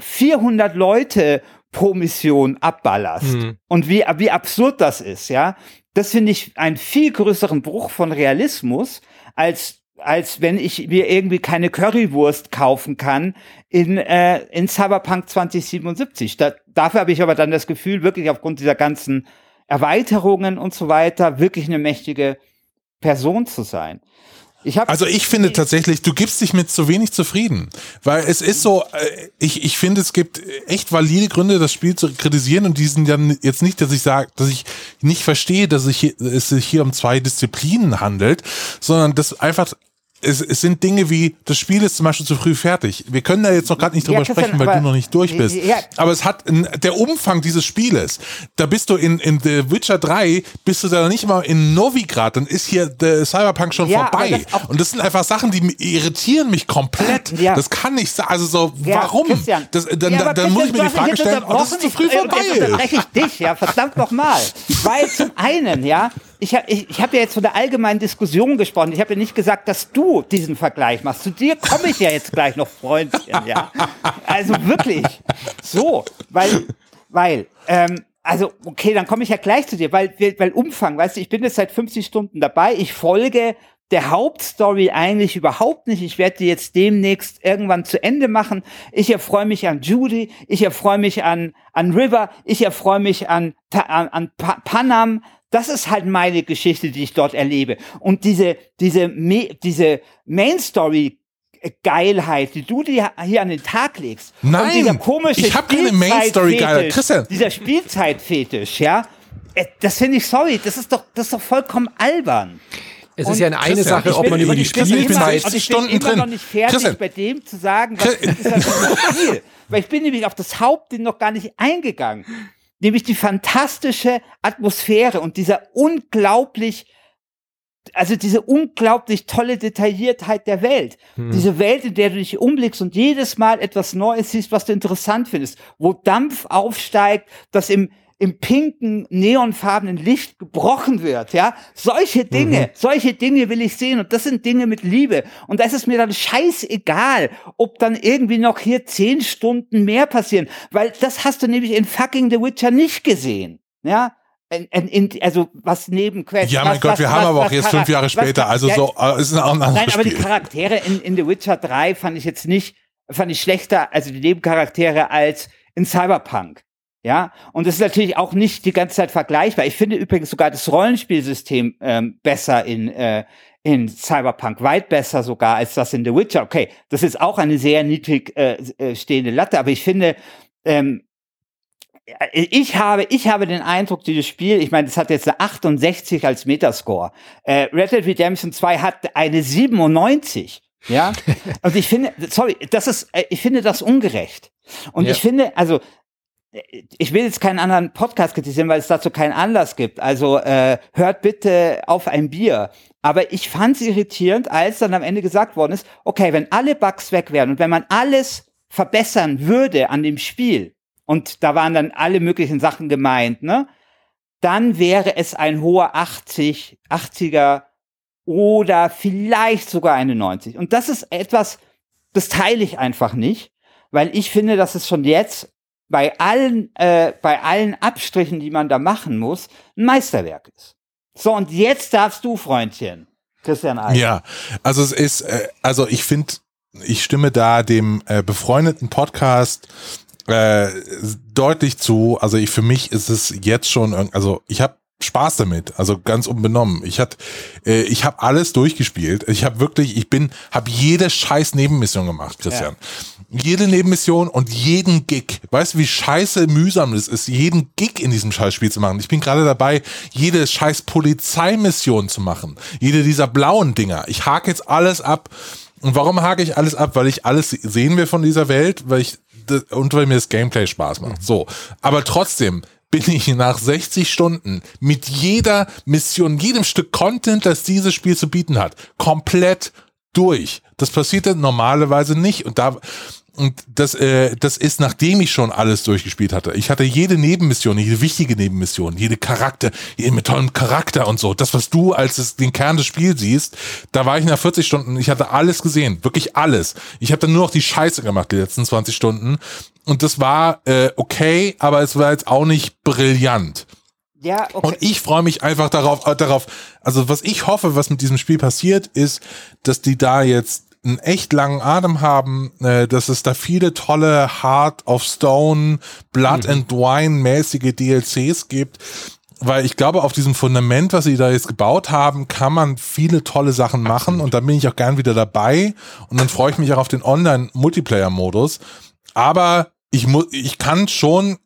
Speaker 1: 400 Leute pro Mission abballerst. Mhm. Und wie, wie absurd das ist, ja. Das finde ich einen viel größeren Bruch von Realismus, als als wenn ich mir irgendwie keine Currywurst kaufen kann in, äh, in Cyberpunk 2077. Da, dafür habe ich aber dann das Gefühl, wirklich aufgrund dieser ganzen Erweiterungen und so weiter, wirklich eine mächtige Person zu sein.
Speaker 2: Ich also ich finde tatsächlich, du gibst dich mit zu wenig zufrieden, weil es ist so, äh, ich, ich finde, es gibt echt valide Gründe, das Spiel zu kritisieren und die sind dann jetzt nicht, dass ich sage, dass ich nicht verstehe, dass ich, es sich hier um zwei Disziplinen handelt, sondern dass einfach es, es sind Dinge wie, das Spiel ist zum Beispiel zu früh fertig. Wir können da jetzt noch gerade nicht drüber ja, sprechen, weil du noch nicht durch bist. Ja. Aber es hat, der Umfang dieses Spieles, da bist du in, in The Witcher 3, bist du da nicht mal in Novigrad, dann ist hier der Cyberpunk schon ja, vorbei. Das Und das sind einfach Sachen, die irritieren mich komplett. Ja. Das kann nicht sein. Also so, warum? Das, dann, dann, dann muss ich mir die Frage stellen, ob das zu früh vorbei ist. Dann
Speaker 1: ich dich, ja, verdammt nochmal. Weil zum einen, ja, ich habe ich, ich hab ja jetzt von der allgemeinen Diskussion gesprochen. Ich habe ja nicht gesagt, dass du diesen Vergleich machst. Zu dir komme ich ja jetzt gleich noch, Freundchen. Ja. Also wirklich. So, weil, weil, ähm, also okay, dann komme ich ja gleich zu dir, weil, weil Umfang, weißt du, ich bin jetzt seit 50 Stunden dabei. Ich folge der Hauptstory eigentlich überhaupt nicht. Ich werde die jetzt demnächst irgendwann zu Ende machen. Ich erfreue mich an Judy, ich erfreue mich an, an River, ich erfreue mich an, an, an pa Panam, das ist halt meine Geschichte, die ich dort erlebe. Und diese, diese, diese Main Story Geilheit, die du dir hier an den Tag legst.
Speaker 2: Nein, und dieser komische ich habe keine Main Story Geilheit.
Speaker 1: Christian. Dieser Spielzeitfetisch, ja. Äh, das finde ich, sorry, das ist doch, das ist doch vollkommen albern.
Speaker 3: Es ist ja eine, eine Sache, ob man über die Spielzeit
Speaker 1: ich bin immer drin. noch nicht fertig Christian. bei dem zu sagen, was ist das für ein Spiel. Weil ich bin nämlich auf das Hauptding noch gar nicht eingegangen nämlich die fantastische Atmosphäre und dieser unglaublich also diese unglaublich tolle Detailliertheit der Welt. Hm. Diese Welt, in der du dich umblickst und jedes Mal etwas Neues siehst, was du interessant findest, wo Dampf aufsteigt, das im, im pinken, neonfarbenen Licht gebrochen wird, ja. Solche Dinge, mhm. solche Dinge will ich sehen und das sind Dinge mit Liebe. Und da ist es mir dann scheißegal, ob dann irgendwie noch hier zehn Stunden mehr passieren, weil das hast du nämlich in fucking The Witcher nicht gesehen, ja. In, in, also was neben Quest.
Speaker 2: Ja, mein
Speaker 1: was,
Speaker 2: Gott, was, wir was, haben aber auch jetzt fünf Jahre später, also ja, so äh, ist ein anderes Nein,
Speaker 1: aber die Charaktere in, in The Witcher 3 fand ich jetzt nicht, fand ich schlechter, also die Nebencharaktere als in Cyberpunk. Ja, und das ist natürlich auch nicht die ganze Zeit vergleichbar. Ich finde übrigens sogar das Rollenspielsystem ähm, besser in, äh, in Cyberpunk, weit besser sogar als das in The Witcher. Okay, das ist auch eine sehr niedrig äh, äh stehende Latte, aber ich finde, ähm, ich habe, ich habe den Eindruck, dieses Spiel, ich meine, das hat jetzt eine 68 als Metascore. Äh, Red Dead Redemption 2 hat eine 97. Ja, *laughs* und ich finde, sorry, das ist, äh, ich finde das ungerecht. Und ja. ich finde, also ich will jetzt keinen anderen Podcast kritisieren, weil es dazu keinen Anlass gibt. Also äh, hört bitte auf ein Bier. Aber ich fand es irritierend, als dann am Ende gesagt worden ist, okay, wenn alle Bugs weg wären und wenn man alles verbessern würde an dem Spiel, und da waren dann alle möglichen Sachen gemeint, ne? Dann wäre es ein hoher 80, 80er oder vielleicht sogar eine 90. Und das ist etwas, das teile ich einfach nicht, weil ich finde, dass es schon jetzt bei allen, äh, bei allen Abstrichen, die man da machen muss, ein Meisterwerk ist. So, und jetzt darfst du, Freundchen, Christian Eich.
Speaker 2: Ja, also es ist, äh, also ich finde, ich stimme da dem äh, befreundeten Podcast äh, deutlich zu. Also ich für mich ist es jetzt schon, also ich habe Spaß damit, also ganz unbenommen. Ich hat, äh, ich habe alles durchgespielt. Ich habe wirklich, ich bin, habe jede scheiß Nebenmission gemacht, Christian. Ja. Jede Nebenmission und jeden Gig. Weißt du, wie scheiße mühsam es ist, jeden Gig in diesem Scheißspiel zu machen. Ich bin gerade dabei, jede scheiß Polizeimission zu machen. Jede dieser blauen Dinger. Ich hake jetzt alles ab. Und warum hake ich alles ab? Weil ich alles sehen will von dieser Welt, weil ich und weil mir das Gameplay Spaß macht. So, aber trotzdem bin ich nach 60 Stunden mit jeder Mission, jedem Stück Content, das dieses Spiel zu bieten hat, komplett durch. Das passiert normalerweise nicht und da und das, äh, das ist, nachdem ich schon alles durchgespielt hatte. Ich hatte jede Nebenmission, jede wichtige Nebenmission, jede Charakter, jede mit tollem Charakter und so. Das, was du als es, den Kern des Spiels siehst, da war ich nach 40 Stunden, ich hatte alles gesehen, wirklich alles. Ich habe dann nur noch die Scheiße gemacht, die letzten 20 Stunden. Und das war äh, okay, aber es war jetzt auch nicht brillant. Ja, okay. Und ich freue mich einfach darauf, äh, darauf, also was ich hoffe, was mit diesem Spiel passiert, ist, dass die da jetzt einen echt langen Atem haben, äh, dass es da viele tolle Heart of Stone, Blood mhm. and Wine mäßige DLCs gibt. Weil ich glaube, auf diesem Fundament, was sie da jetzt gebaut haben, kann man viele tolle Sachen machen und da bin ich auch gern wieder dabei und dann freue ich mich auch auf den Online-Multiplayer-Modus. Aber ich muss, ich kann schon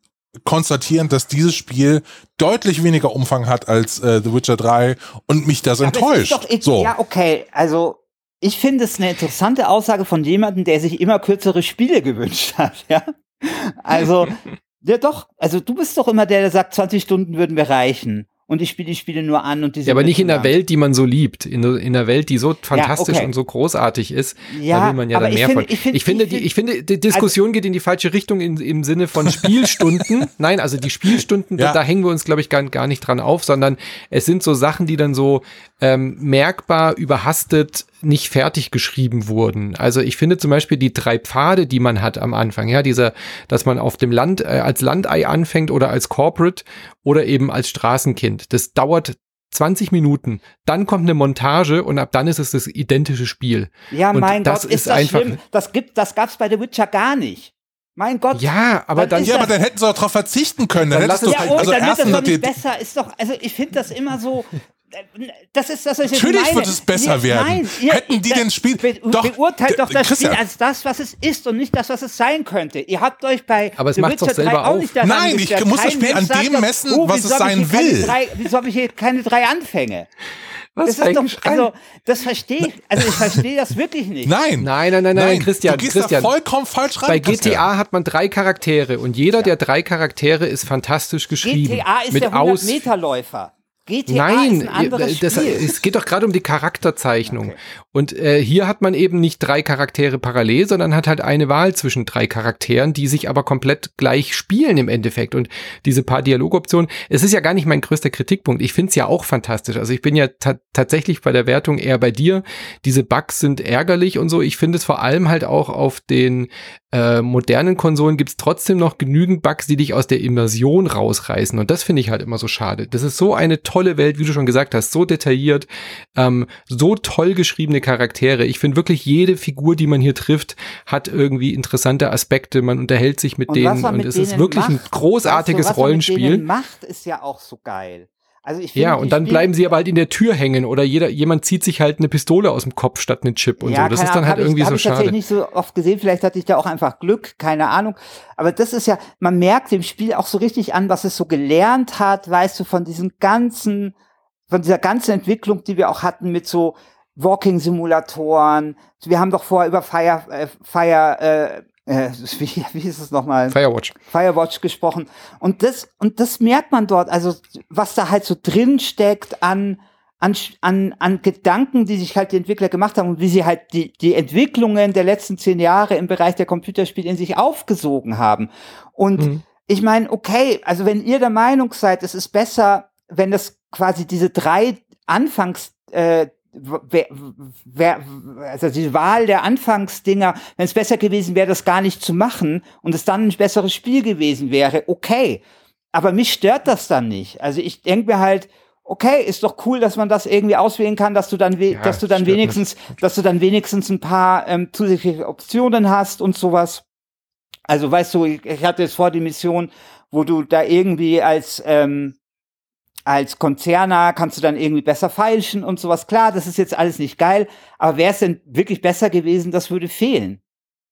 Speaker 2: konstatieren, dass dieses Spiel deutlich weniger Umfang hat als äh, The Witcher 3 und mich das Aber enttäuscht. Doch,
Speaker 1: so. Ja, okay, also ich finde es eine interessante Aussage von jemandem, der sich immer kürzere Spiele gewünscht hat, ja. Also, *laughs* ja doch, also du bist doch immer der, der sagt, 20 Stunden würden wir reichen und ich spiele die Spiele nur an und die
Speaker 3: Ja, aber nicht in der Welt, die man so liebt, in, in der Welt, die so fantastisch ja, okay. und so großartig ist, ja, da will man ja dann mehr find, von. Ich, find, ich, finde, ich, die, ich finde, die Diskussion also, geht in die falsche Richtung in, im Sinne von Spielstunden. *laughs* Nein, also die Spielstunden, ja. da, da, hängen wir uns, glaube ich, gar, gar nicht dran auf, sondern es sind so Sachen, die dann so ähm, merkbar überhastet nicht fertig geschrieben wurden. Also ich finde zum Beispiel die drei Pfade, die man hat am Anfang, ja, dieser, dass man auf dem Land äh, als Landei anfängt oder als Corporate oder eben als Straßenkind. Das dauert 20 Minuten, dann kommt eine Montage und ab dann ist es das identische Spiel.
Speaker 1: Ja,
Speaker 3: und
Speaker 1: mein das Gott, ist, ist das einfach, schlimm. Das gibt, das gab's bei The Witcher gar nicht. Mein Gott.
Speaker 2: Ja, aber dann, ja, aber dann hätten sie auch darauf verzichten können. Dann, dann hättest du,
Speaker 1: ja, oh, also dann wird das doch nicht besser. Ist doch, also ich finde das immer so, das ist das, was
Speaker 2: ich Natürlich meine. wird es besser ihr, werden. Nein, ihr, Hätten die den Spiel
Speaker 1: be, doch, beurteilt doch das Christian. Spiel als das, was es ist und nicht das, was es sein könnte. Ihr habt euch bei
Speaker 3: Aber es macht doch selber auf.
Speaker 2: Nein, ich muss das Spiel an dem messen, oh, was es sein will.
Speaker 1: Drei, wieso habe ich hier keine drei Anfänge? Was das ist doch, also, das verstehe ich, also ich verstehe das wirklich nicht.
Speaker 2: Nein.
Speaker 3: Nein, nein, nein, nein, Christian.
Speaker 2: Du gehst
Speaker 3: Christian,
Speaker 2: da vollkommen falsch rein.
Speaker 3: Bei GTA Christian. hat man drei Charaktere und jeder ja. der drei Charaktere ist fantastisch geschrieben.
Speaker 1: GTA ist mit der 100-Meter-Läufer. GTA
Speaker 3: Nein, ist ein anderes das, Spiel. es geht doch gerade um die Charakterzeichnung. Okay. Und äh, hier hat man eben nicht drei Charaktere parallel, sondern hat halt eine Wahl zwischen drei Charakteren, die sich aber komplett gleich spielen im Endeffekt. Und diese paar Dialogoptionen, es ist ja gar nicht mein größter Kritikpunkt. Ich finde es ja auch fantastisch. Also ich bin ja ta tatsächlich bei der Wertung eher bei dir. Diese Bugs sind ärgerlich und so. Ich finde es vor allem halt auch auf den äh, modernen Konsolen gibt es trotzdem noch genügend Bugs, die dich aus der Immersion rausreißen. Und das finde ich halt immer so schade. Das ist so eine tolle Welt, wie du schon gesagt hast, so detailliert, ähm, so toll geschriebene Charaktere. Ich finde wirklich jede Figur, die man hier trifft, hat irgendwie interessante Aspekte. Man unterhält sich mit und denen und es ist wirklich macht, ein großartiges du, was Rollenspiel. Man mit
Speaker 1: macht ist ja auch so geil.
Speaker 3: Also ich ja, und dann bleiben sie aber halt in der Tür hängen oder jeder, jemand zieht sich halt eine Pistole aus dem Kopf statt einen Chip und ja, so. Das ist dann halt irgendwie ich, so
Speaker 1: ich
Speaker 3: schade.
Speaker 1: Ich nicht so oft gesehen, vielleicht hatte ich da auch einfach Glück, keine Ahnung. Aber das ist ja, man merkt dem Spiel auch so richtig an, was es so gelernt hat, weißt du, von diesen ganzen, von dieser ganzen Entwicklung, die wir auch hatten mit so Walking-Simulatoren. Wir haben doch vorher über Fire, äh, Fire äh, wie, *laughs* wie ist es nochmal?
Speaker 3: Firewatch.
Speaker 1: Firewatch gesprochen. Und das, und das merkt man dort, also was da halt so drin steckt an, an, an, an Gedanken, die sich halt die Entwickler gemacht haben und wie sie halt die, die Entwicklungen der letzten zehn Jahre im Bereich der Computerspiele in sich aufgesogen haben. Und mhm. ich meine, okay, also wenn ihr der Meinung seid, es ist besser, wenn das quasi diese drei Anfangs äh, wer, wer, also die Wahl der Anfangsdinger, wenn es besser gewesen wäre, das gar nicht zu machen und es dann ein besseres Spiel gewesen wäre, okay. Aber mich stört das dann nicht. Also ich denke mir halt, okay, ist doch cool, dass man das irgendwie auswählen kann, dass du dann, ja, dass du dann wenigstens, mich. dass du dann wenigstens ein paar ähm, zusätzliche Optionen hast und sowas. Also weißt du, ich, ich hatte jetzt vor die Mission, wo du da irgendwie als ähm, als Konzerner kannst du dann irgendwie besser feilschen und sowas. Klar, das ist jetzt alles nicht geil, aber wäre es denn wirklich besser gewesen, das würde fehlen.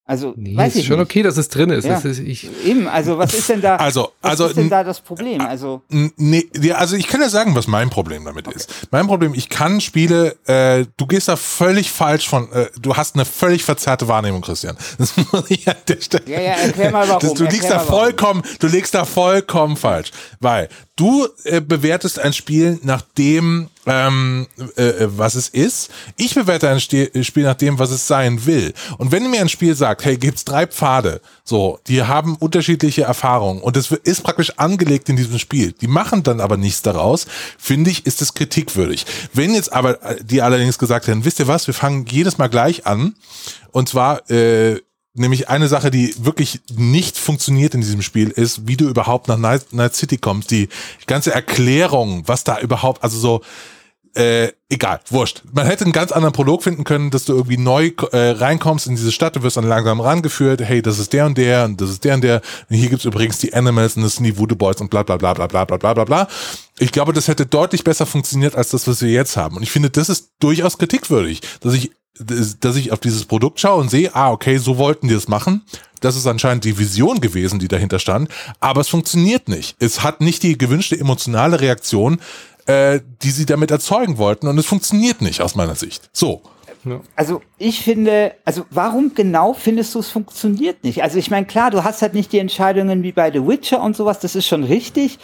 Speaker 1: Also,
Speaker 3: nee, weiß ist schon nicht. okay, dass es drin ist.
Speaker 1: Ja.
Speaker 3: ist ich
Speaker 1: Eben, also was ist denn da?
Speaker 2: Also, *laughs*
Speaker 1: also was ist denn da das Problem? Also,
Speaker 2: nee, also ich kann ja sagen, was mein Problem damit okay. ist. Mein Problem, ich kann Spiele, äh, du gehst da völlig falsch von, äh, du hast eine völlig verzerrte Wahrnehmung, Christian. *laughs* Das muss ich an der Stelle.
Speaker 1: Ja, ja, erklär mal warum.
Speaker 2: Das, du liegst da vollkommen, du liegst da vollkommen falsch, weil du äh, bewertest ein Spiel nach dem, ähm, äh, äh, was es ist. Ich bewerte ein Spiel nach dem, was es sein will. Und wenn mir ein Spiel sagt, hey, gibt's drei Pfade, so, die haben unterschiedliche Erfahrungen und es ist praktisch angelegt in diesem Spiel. Die machen dann aber nichts daraus, finde ich, ist es kritikwürdig. Wenn jetzt aber äh, die allerdings gesagt hätten, wisst ihr was, wir fangen jedes Mal gleich an und zwar äh, nämlich eine Sache, die wirklich nicht funktioniert in diesem Spiel, ist, wie du überhaupt nach Night, Night City kommst. Die ganze Erklärung, was da überhaupt, also so, äh, egal, wurscht. Man hätte einen ganz anderen Prolog finden können, dass du irgendwie neu äh, reinkommst in diese Stadt, du wirst dann langsam rangeführt, hey, das ist der und der und das ist der und der. Und hier gibt's übrigens die Animals und das sind die Voodoo Boys und bla bla bla bla bla bla bla bla bla. Ich glaube, das hätte deutlich besser funktioniert als das, was wir jetzt haben. Und ich finde, das ist durchaus kritikwürdig, dass ich dass ich auf dieses Produkt schaue und sehe, ah, okay, so wollten die es machen. Das ist anscheinend die Vision gewesen, die dahinter stand. Aber es funktioniert nicht. Es hat nicht die gewünschte emotionale Reaktion, äh, die sie damit erzeugen wollten. Und es funktioniert nicht aus meiner Sicht. So.
Speaker 1: Also ich finde, also warum genau findest du es funktioniert nicht? Also ich meine, klar, du hast halt nicht die Entscheidungen wie bei The Witcher und sowas, das ist schon richtig.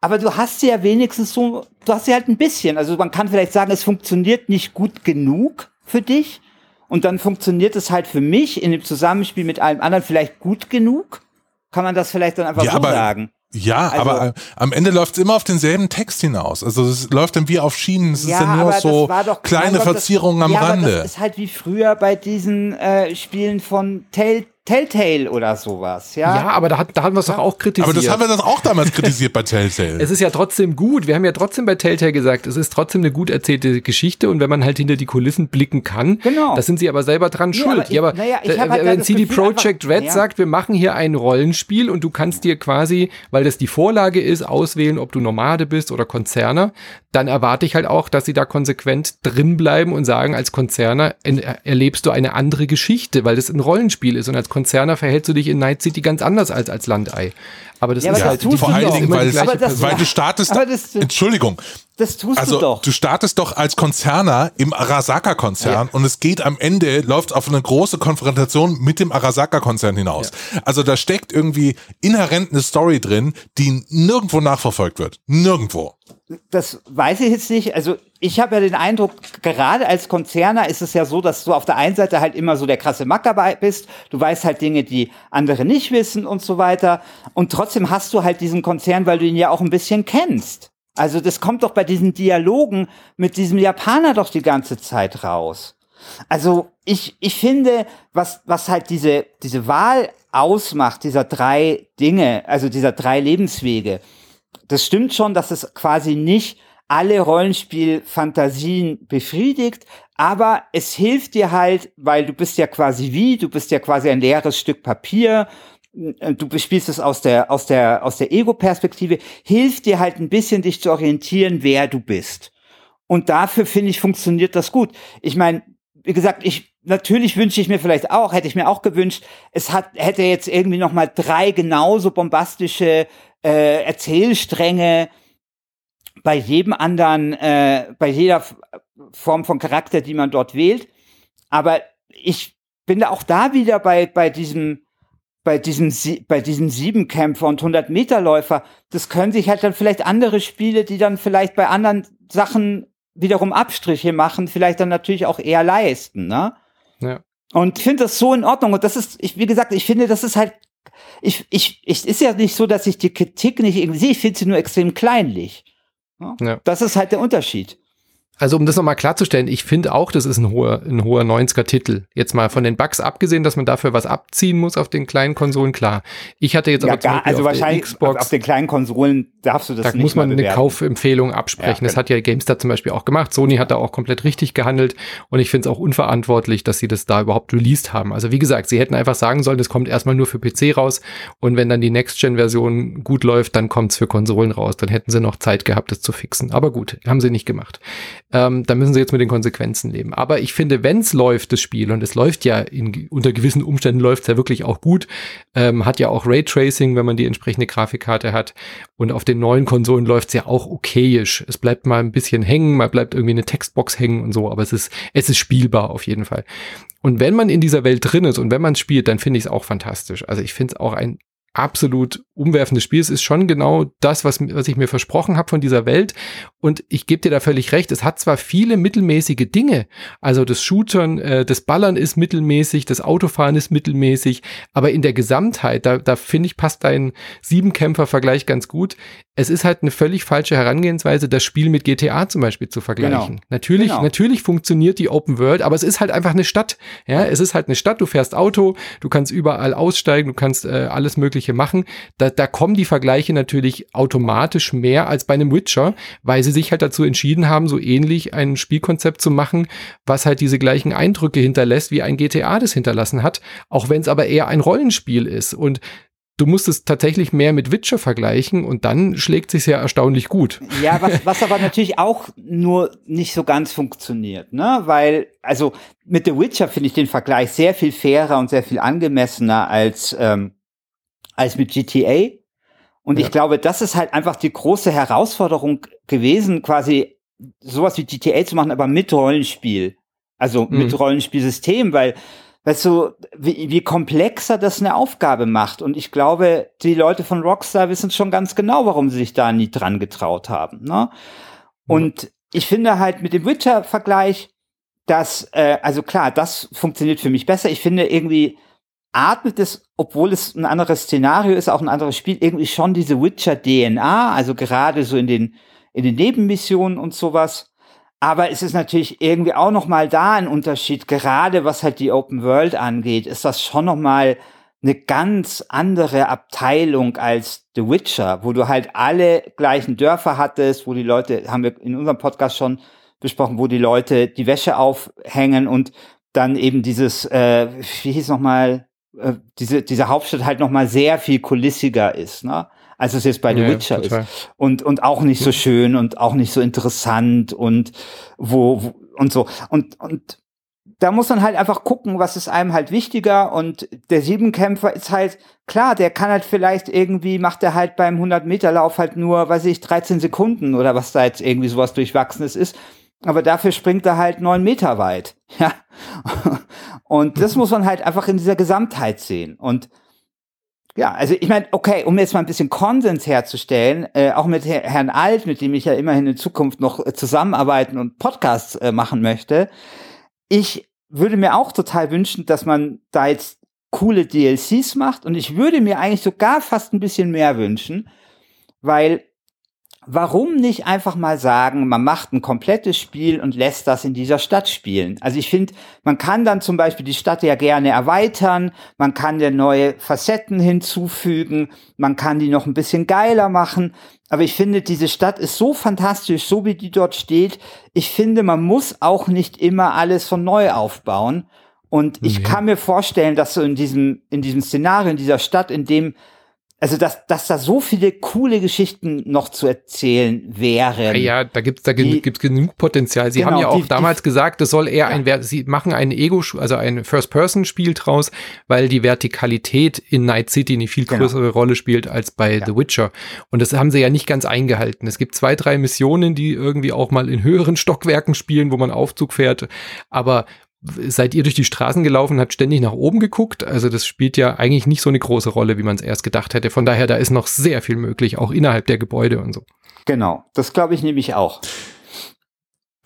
Speaker 1: Aber du hast sie ja wenigstens so, du hast sie halt ein bisschen. Also man kann vielleicht sagen, es funktioniert nicht gut genug für dich und dann funktioniert es halt für mich in dem Zusammenspiel mit allem anderen vielleicht gut genug. Kann man das vielleicht dann einfach ja, so aber, sagen?
Speaker 2: Ja, also, aber äh, am Ende läuft es immer auf denselben Text hinaus. Also es läuft dann wie auf Schienen. Es ja, ist dann nur so doch, kleine Gott, Verzierungen das, am ja, Rande. das
Speaker 1: ist halt wie früher bei diesen äh, Spielen von Tell Telltale oder sowas, ja.
Speaker 3: Ja, aber da, hat, da haben wir es doch auch kritisiert.
Speaker 2: Aber das haben wir das auch damals kritisiert bei Telltale. *laughs*
Speaker 3: Es ist ja trotzdem gut. Wir haben ja trotzdem bei Telltale gesagt, es ist trotzdem eine gut erzählte Geschichte und wenn man halt hinter die Kulissen blicken kann, genau. da sind sie aber selber dran ja, schuld. Aber ich, ja, aber naja, äh, halt wenn CD Projekt Red ja. sagt, wir machen hier ein Rollenspiel und du kannst dir quasi, weil das die Vorlage ist, auswählen, ob du Nomade bist oder Konzerner, dann erwarte ich halt auch, dass sie da konsequent drin bleiben und sagen, als Konzerner erlebst du eine andere Geschichte, weil das ein Rollenspiel ist und als Konzerner verhältst du dich in Night City ganz anders als als Landei. Aber das ja, ist aber halt
Speaker 2: das vor allen Dingen, weil, das, weil du startest. Das, Entschuldigung.
Speaker 1: Das tust
Speaker 2: also,
Speaker 1: du doch.
Speaker 2: Du startest doch als Konzerner im Arasaka-Konzern ja. und es geht am Ende, läuft auf eine große Konfrontation mit dem Arasaka-Konzern hinaus. Ja. Also da steckt irgendwie inhärent eine Story drin, die nirgendwo nachverfolgt wird. Nirgendwo
Speaker 1: das weiß ich jetzt nicht. Also ich habe ja den Eindruck, gerade als Konzerner ist es ja so, dass du auf der einen Seite halt immer so der krasse Macker bist. Du weißt halt Dinge, die andere nicht wissen und so weiter. Und trotzdem hast du halt diesen Konzern, weil du ihn ja auch ein bisschen kennst. Also das kommt doch bei diesen Dialogen mit diesem Japaner doch die ganze Zeit raus. Also ich, ich finde, was, was halt diese, diese Wahl ausmacht, dieser drei Dinge, also dieser drei Lebenswege, das stimmt schon, dass es quasi nicht alle Rollenspielfantasien befriedigt, aber es hilft dir halt, weil du bist ja quasi wie, du bist ja quasi ein leeres Stück Papier, du bespielst es aus der, aus der, aus der Ego-Perspektive, hilft dir halt ein bisschen, dich zu orientieren, wer du bist. Und dafür finde ich, funktioniert das gut. Ich meine, wie gesagt, ich, natürlich wünsche ich mir vielleicht auch, hätte ich mir auch gewünscht, es hat, hätte jetzt irgendwie noch mal drei genauso bombastische äh, Erzählstränge bei jedem anderen, äh, bei jeder Form von Charakter, die man dort wählt. Aber ich bin da auch da wieder bei, bei diesem, bei diesem, bei diesem Siebenkämpfer und 100 Meter Läufer, das können sich halt dann vielleicht andere Spiele, die dann vielleicht bei anderen Sachen wiederum Abstriche machen, vielleicht dann natürlich auch eher leisten, ne? Ja. Und ich finde das so in Ordnung. Und das ist, ich, wie gesagt, ich finde, das ist halt, ich, ich, ich, ist ja nicht so, dass ich die Kritik nicht irgendwie sehe, ich finde sie nur extrem kleinlich. Ja. Das ist halt der Unterschied.
Speaker 3: Also um das nochmal klarzustellen, ich finde auch, das ist ein hoher, ein hoher 90er-Titel. Jetzt mal von den Bugs abgesehen, dass man dafür was abziehen muss auf den kleinen Konsolen, klar. Ich hatte jetzt
Speaker 1: ja, aber gar, also wahrscheinlich Xbox, auf den kleinen Konsolen darfst du das
Speaker 3: da nicht Da muss man eine Kaufempfehlung absprechen. Ja, genau. Das hat ja GameStar zum Beispiel auch gemacht. Sony hat da auch komplett richtig gehandelt und ich finde es auch unverantwortlich, dass sie das da überhaupt released haben. Also wie gesagt, sie hätten einfach sagen sollen, das kommt erstmal nur für PC raus und wenn dann die Next-Gen-Version gut läuft, dann kommt es für Konsolen raus. Dann hätten sie noch Zeit gehabt, das zu fixen. Aber gut, haben sie nicht gemacht ähm, da müssen sie jetzt mit den Konsequenzen leben. Aber ich finde, wenn es läuft, das Spiel, und es läuft ja in, unter gewissen Umständen läuft es ja wirklich auch gut, ähm, hat ja auch Raytracing, wenn man die entsprechende Grafikkarte hat. Und auf den neuen Konsolen läuft es ja auch okayisch. Es bleibt mal ein bisschen hängen, mal bleibt irgendwie eine Textbox hängen und so, aber es ist, es ist spielbar auf jeden Fall. Und wenn man in dieser Welt drin ist und wenn man spielt, dann finde ich es auch fantastisch. Also ich finde es auch ein absolut umwerfendes Spiel. Es ist schon genau das, was, was ich mir versprochen habe von dieser Welt. Und ich gebe dir da völlig recht. Es hat zwar viele mittelmäßige Dinge. Also das Shootern, äh, das Ballern ist mittelmäßig, das Autofahren ist mittelmäßig. Aber in der Gesamtheit, da, da finde ich, passt dein Siebenkämpfer-Vergleich ganz gut. Es ist halt eine völlig falsche Herangehensweise, das Spiel mit GTA zum Beispiel zu vergleichen. Genau. Natürlich, genau. natürlich funktioniert die Open World, aber es ist halt einfach eine Stadt. Ja, es ist halt eine Stadt. Du fährst Auto, du kannst überall aussteigen, du kannst äh, alles Mögliche machen. Da, da kommen die Vergleiche natürlich automatisch mehr als bei einem Witcher, weil sie sich halt dazu entschieden haben, so ähnlich ein Spielkonzept zu machen, was halt diese gleichen Eindrücke hinterlässt, wie ein GTA das hinterlassen hat, auch wenn es aber eher ein Rollenspiel ist. Und du musst es tatsächlich mehr mit Witcher vergleichen und dann schlägt sich ja erstaunlich gut.
Speaker 1: Ja, was, was aber natürlich auch nur nicht so ganz funktioniert, ne? Weil, also mit The Witcher finde ich den Vergleich sehr viel fairer und sehr viel angemessener als, ähm, als mit GTA. Und ja. ich glaube, das ist halt einfach die große Herausforderung gewesen, quasi sowas wie GTA zu machen, aber mit Rollenspiel. Also mhm. mit Rollenspielsystem, weil weißt du, wie, wie komplexer das eine Aufgabe macht. Und ich glaube, die Leute von Rockstar wissen schon ganz genau, warum sie sich da nie dran getraut haben. Ne? Und ich finde halt mit dem Witcher-Vergleich, dass, äh, also klar, das funktioniert für mich besser. Ich finde irgendwie atmet es, obwohl es ein anderes Szenario ist, auch ein anderes Spiel, irgendwie schon diese Witcher-DNA, also gerade so in den, in den Nebenmissionen und sowas. Aber es ist natürlich irgendwie auch noch mal da ein Unterschied, gerade was halt die Open World angeht, ist das schon noch mal eine ganz andere Abteilung als The Witcher, wo du halt alle gleichen Dörfer hattest, wo die Leute, haben wir in unserem Podcast schon besprochen, wo die Leute die Wäsche aufhängen und dann eben dieses, äh, wie hieß noch mal, äh, diese, diese Hauptstadt halt noch mal sehr viel kulissiger ist, ne? als es jetzt bei The ja, Witcher total. ist. Und, und auch nicht so schön und auch nicht so interessant und wo, wo und so. Und, und da muss man halt einfach gucken, was ist einem halt wichtiger. Und der Siebenkämpfer ist halt, klar, der kann halt vielleicht irgendwie, macht er halt beim 100-Meter-Lauf halt nur, weiß ich, 13 Sekunden oder was da jetzt irgendwie sowas Durchwachsenes ist. Aber dafür springt er halt neun Meter weit. *laughs* Ja. Und das muss man halt einfach in dieser Gesamtheit sehen. Und ja, also ich meine, okay, um jetzt mal ein bisschen Konsens herzustellen, äh, auch mit Her Herrn Alt, mit dem ich ja immerhin in Zukunft noch äh, zusammenarbeiten und Podcasts äh, machen möchte, ich würde mir auch total wünschen, dass man da jetzt coole DLCs macht und ich würde mir eigentlich sogar fast ein bisschen mehr wünschen, weil warum nicht einfach mal sagen, man macht ein komplettes Spiel und lässt das in dieser Stadt spielen? Also ich finde, man kann dann zum Beispiel die Stadt ja gerne erweitern, man kann ja neue Facetten hinzufügen, man kann die noch ein bisschen geiler machen. Aber ich finde, diese Stadt ist so fantastisch, so wie die dort steht. Ich finde, man muss auch nicht immer alles von neu aufbauen. Und ich mhm. kann mir vorstellen, dass so in diesem, in diesem Szenario, in dieser Stadt, in dem also dass, dass da so viele coole Geschichten noch zu erzählen wären.
Speaker 3: Ja, da gibt's da die, gibt's genug Potenzial. Sie genau, haben ja auch die, damals die, gesagt, es soll eher ja. ein Sie machen ein Ego, also ein First-Person-Spiel draus, weil die Vertikalität in Night City eine viel genau. größere genau. Rolle spielt als bei ja. The Witcher. Und das haben sie ja nicht ganz eingehalten. Es gibt zwei, drei Missionen, die irgendwie auch mal in höheren *laughs* Stockwerken spielen, wo man Aufzug fährt. Aber seid ihr durch die Straßen gelaufen, habt ständig nach oben geguckt. Also das spielt ja eigentlich nicht so eine große Rolle, wie man es erst gedacht hätte. Von daher, da ist noch sehr viel möglich, auch innerhalb der Gebäude und so.
Speaker 1: Genau, das glaube ich nämlich auch.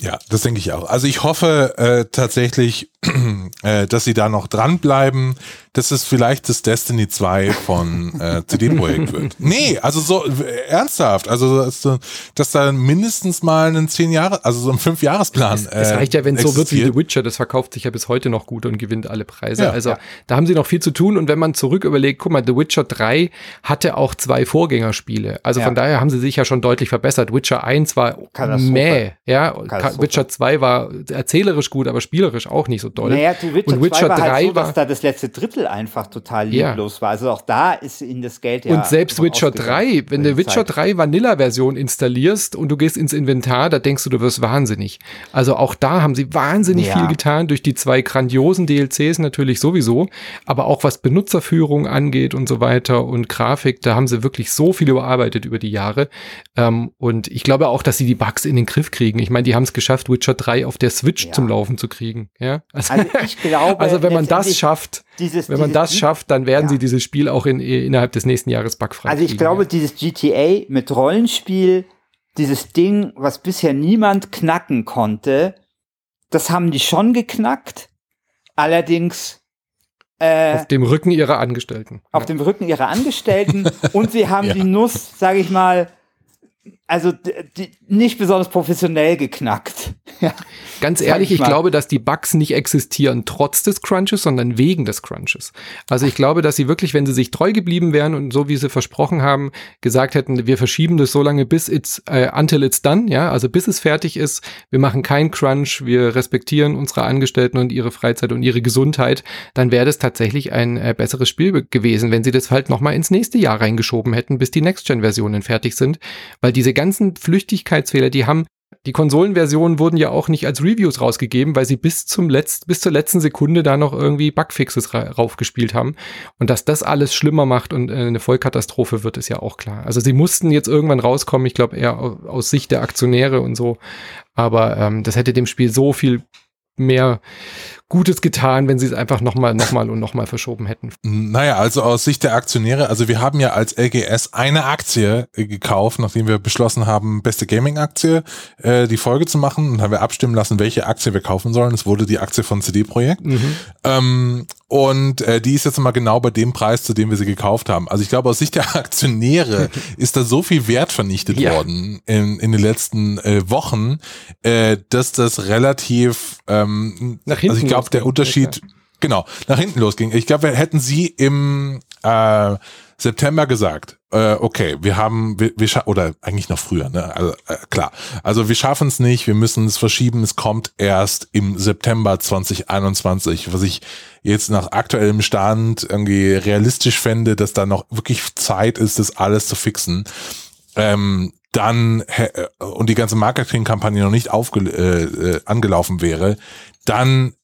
Speaker 2: Ja, das denke ich auch. Also ich hoffe äh, tatsächlich, *clears throat* äh, dass sie da noch dranbleiben, dass es vielleicht das Destiny 2 von äh, CD-Projekt wird. *laughs* Nee, also so äh, ernsthaft. Also dass, dass da mindestens mal einen zehn Jahre, also so ein fünf Jahresplan.
Speaker 3: Es, es reicht ja, wenn es so wird wie The Witcher. Das verkauft sich ja bis heute noch gut und gewinnt alle Preise. Ja, also ja. da haben sie noch viel zu tun. Und wenn man zurück überlegt, guck mal, The Witcher 3 hatte auch zwei Vorgängerspiele. Also ja. von daher haben sie sich ja schon deutlich verbessert. Witcher 1 war mäh, ja. Witcher 2 war erzählerisch gut, aber spielerisch auch nicht so doll.
Speaker 1: Naja, The Witcher und Witcher 2 war 3 halt so, dass da das letzte Drittel einfach total lieblos ja. war. Also auch da ist ihnen das Geld ja.
Speaker 3: Und selbst Witcher 3, wenn du Witcher 3 Vanilla-Version installierst und du gehst ins Inventar, da denkst du, du wirst wahnsinnig. Also auch da haben sie wahnsinnig ja. viel getan, durch die zwei grandiosen DLCs natürlich sowieso, aber auch was Benutzerführung angeht und so weiter und Grafik, da haben sie wirklich so viel überarbeitet über die Jahre. Ähm, und ich glaube auch, dass sie die Bugs in den Griff kriegen. Ich meine, die haben es geschafft, Witcher 3 auf der Switch ja. zum Laufen zu kriegen. Ja?
Speaker 1: Also, also ich *laughs* glaube,
Speaker 3: also wenn man das schafft, dieses, wenn man das schafft, dann werden ja. sie dieses Spiel auch in, innerhalb des nächsten Jahres bugfrei
Speaker 1: Also ich kriegen, glaube, ja. dieses GTA mit Rollenspiel, dieses Ding, was bisher niemand knacken konnte, das haben die schon geknackt. Allerdings
Speaker 3: äh, auf dem Rücken ihrer Angestellten.
Speaker 1: Auf ja. dem Rücken ihrer Angestellten. und sie haben *laughs* die Nuss, sage ich mal, also die, nicht besonders professionell geknackt. *laughs*
Speaker 3: ja. Ganz ehrlich, ich, ich glaube, dass die Bugs nicht existieren trotz des Crunches, sondern wegen des Crunches. Also ich glaube, dass sie wirklich, wenn sie sich treu geblieben wären und so wie sie versprochen haben, gesagt hätten, wir verschieben das so lange bis it's äh, until it's done, ja, also bis es fertig ist. Wir machen keinen Crunch, wir respektieren unsere Angestellten und ihre Freizeit und ihre Gesundheit, dann wäre das tatsächlich ein äh, besseres Spiel gewesen, wenn sie das halt noch mal ins nächste Jahr reingeschoben hätten, bis die Next-Gen-Versionen fertig sind, weil diese ganzen Flüchtigkeitsfehler, die haben die Konsolenversionen wurden ja auch nicht als Reviews rausgegeben, weil sie bis zum letzt, bis zur letzten Sekunde da noch irgendwie Bugfixes ra raufgespielt haben. Und dass das alles schlimmer macht und äh, eine Vollkatastrophe wird, ist ja auch klar. Also sie mussten jetzt irgendwann rauskommen, ich glaube eher aus Sicht der Aktionäre und so. Aber ähm, das hätte dem Spiel so viel mehr Gutes getan, wenn sie es einfach nochmal, nochmal und nochmal verschoben hätten.
Speaker 2: Naja, also aus Sicht der Aktionäre, also wir haben ja als LGS eine Aktie äh, gekauft, nachdem wir beschlossen haben, beste Gaming-Aktie äh, die Folge zu machen und haben wir abstimmen lassen, welche Aktie wir kaufen sollen. Es wurde die Aktie von CD Projekt. Mhm. Ähm, und äh, die ist jetzt mal genau bei dem Preis, zu dem wir sie gekauft haben. Also ich glaube, aus Sicht der *laughs* Aktionäre ist da so viel Wert vernichtet ja. worden in, in den letzten äh, Wochen, äh, dass das relativ ähm, nach hinten also glaube, der Unterschied, genau, nach hinten losging. Ich glaube, hätten sie im äh, September gesagt, äh, okay, wir haben, wir, wir oder eigentlich noch früher, ne? Also äh, klar. Also wir schaffen es nicht, wir müssen es verschieben, es kommt erst im September 2021, was ich jetzt nach aktuellem Stand irgendwie realistisch fände, dass da noch wirklich Zeit ist, das alles zu fixen. Ähm, dann äh, und die ganze Marketingkampagne noch nicht aufge, äh, äh, angelaufen wäre, dann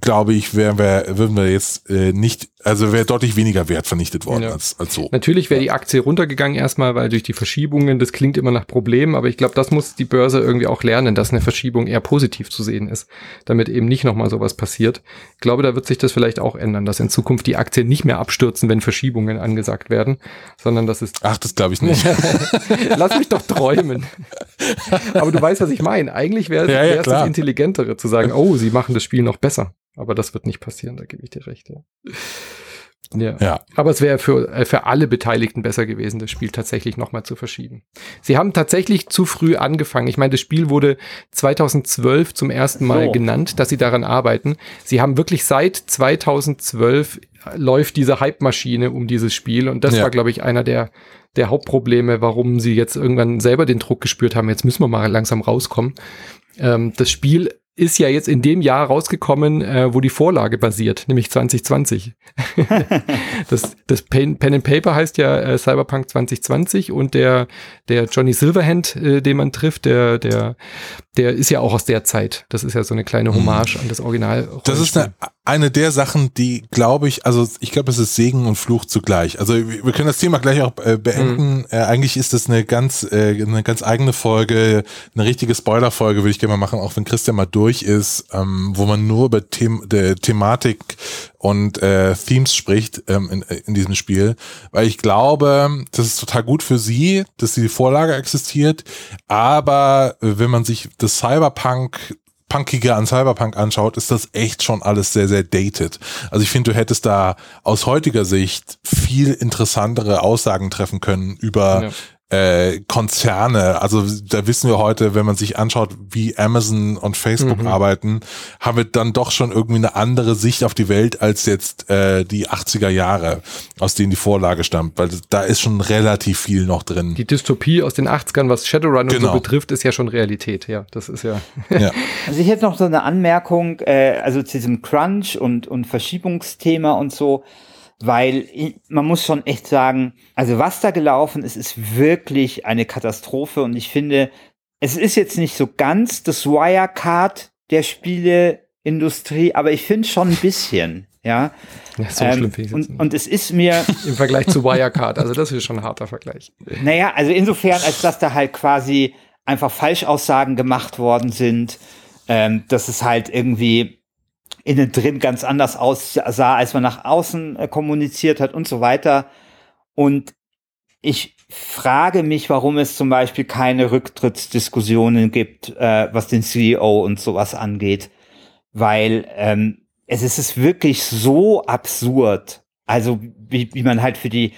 Speaker 2: glaube ich, wären wir, würden wir jetzt äh, nicht, also wäre deutlich weniger Wert vernichtet worden ja. als, als so.
Speaker 3: Natürlich wäre die Aktie runtergegangen erstmal, weil durch die Verschiebungen, das klingt immer nach Problemen, aber ich glaube, das muss die Börse irgendwie auch lernen, dass eine Verschiebung eher positiv zu sehen ist, damit eben nicht nochmal sowas passiert. Ich glaube, da wird sich das vielleicht auch ändern, dass in Zukunft die Aktien nicht mehr abstürzen, wenn Verschiebungen angesagt werden, sondern dass es...
Speaker 2: Ach, das glaube ich nicht. *laughs*
Speaker 3: Lass mich doch träumen. aber du weißt, was ich meine. Eigentlich wäre ja, ja, das Intelligentere zu sagen, oh, sie machen das Spiel noch besser. Aber das wird nicht passieren, da gebe ich dir recht. Ja. Ja. ja. Aber es wäre für, äh, für alle Beteiligten besser gewesen, das Spiel tatsächlich nochmal zu verschieben. Sie haben tatsächlich zu früh angefangen. Ich meine, das Spiel wurde 2012 zum ersten Mal so. genannt, dass sie daran arbeiten. Sie haben wirklich seit 2012 läuft diese Hype-Maschine um dieses Spiel und das ja. war, glaube ich, einer der, der Hauptprobleme, warum sie jetzt irgendwann selber den Druck gespürt haben, jetzt müssen wir mal langsam rauskommen. Ähm, das Spiel ist ja jetzt in dem Jahr rausgekommen, äh, wo die Vorlage basiert, nämlich 2020. *laughs* das das Pen, Pen and Paper heißt ja äh, Cyberpunk 2020 und der der Johnny Silverhand, äh, den man trifft, der der der ist ja auch aus der Zeit. Das ist ja so eine kleine Hommage mhm. an das Original.
Speaker 2: Das ist eine eine der Sachen, die glaube ich, also ich glaube, es ist Segen und Fluch zugleich. Also wir können das Thema gleich auch äh, beenden. Mhm. Äh, eigentlich ist das eine ganz, äh, eine ganz eigene Folge, eine richtige Spoiler-Folge würde ich gerne mal machen, auch wenn Christian mal durch ist, ähm, wo man nur über The der Thematik und äh, Themes spricht ähm, in, in diesem Spiel, weil ich glaube, das ist total gut für sie, dass die Vorlage existiert, aber wenn man sich das Cyberpunk Punkige an Cyberpunk anschaut, ist das echt schon alles sehr, sehr dated. Also ich finde, du hättest da aus heutiger Sicht viel interessantere Aussagen treffen können über ja äh, Konzerne, also da wissen wir heute, wenn man sich anschaut, wie Amazon und Facebook mhm. arbeiten, haben wir dann doch schon irgendwie eine andere Sicht auf die Welt als jetzt äh, die 80er Jahre, aus denen die Vorlage stammt, weil da ist schon relativ viel noch drin.
Speaker 3: Die Dystopie aus den 80ern, was Shadowrun genau. und so betrifft, ist ja schon Realität, ja, das ist ja.
Speaker 1: ja. *laughs* Also ich hätte noch so eine Anmerkung, äh, also zu diesem Crunch und, und Verschiebungsthema und so, weil man muss schon echt sagen, also was da gelaufen ist, ist wirklich eine Katastrophe und ich finde, es ist jetzt nicht so ganz das Wirecard der Spieleindustrie, aber ich finde schon ein bisschen. Ja, ja so ähm, schlimm finde ich und, und es ist mir
Speaker 3: im Vergleich zu Wirecard, also das ist schon ein harter Vergleich.
Speaker 1: Naja, also insofern, als dass da halt quasi einfach Falschaussagen gemacht worden sind, ähm, dass es halt irgendwie innen drin ganz anders aussah, als man nach außen äh, kommuniziert hat und so weiter. Und ich frage mich, warum es zum Beispiel keine Rücktrittsdiskussionen gibt, äh, was den CEO und sowas angeht. Weil ähm, es ist wirklich so absurd. Also wie, wie man halt für die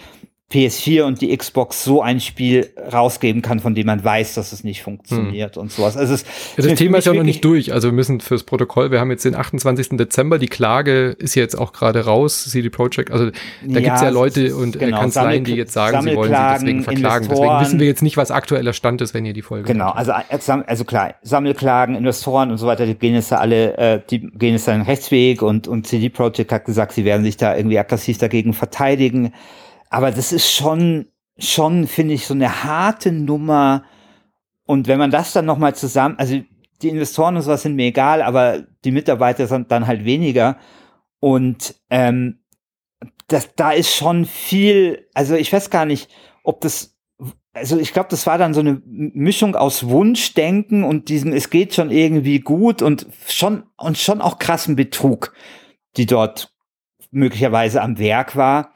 Speaker 1: PS4 und die Xbox so ein Spiel rausgeben kann, von dem man weiß, dass es nicht funktioniert hm. und sowas. Also es,
Speaker 3: ja, das Thema ist ja noch nicht durch. Also wir müssen fürs Protokoll, wir haben jetzt den 28. Dezember, die Klage ist jetzt auch gerade raus, CD Projekt. Also da ja, gibt's ja Leute und äh, genau, Kanzleien, die jetzt sagen, sie wollen sie deswegen verklagen. Investoren, deswegen wissen wir jetzt nicht, was aktueller Stand ist, wenn ihr die Folge
Speaker 1: Genau, also, äh, also klar, Sammelklagen, Investoren und so weiter, die gehen jetzt da alle, äh, die gehen jetzt da einen Rechtsweg und, und CD Projekt hat gesagt, sie werden sich da irgendwie aggressiv dagegen verteidigen. Aber das ist schon, schon, finde ich, so eine harte Nummer. Und wenn man das dann nochmal zusammen, also die Investoren und sowas sind mir egal, aber die Mitarbeiter sind dann halt weniger. Und ähm, das, da ist schon viel, also ich weiß gar nicht, ob das, also ich glaube, das war dann so eine Mischung aus Wunschdenken und diesem, es geht schon irgendwie gut und schon, und schon auch krassen Betrug, die dort möglicherweise am Werk war.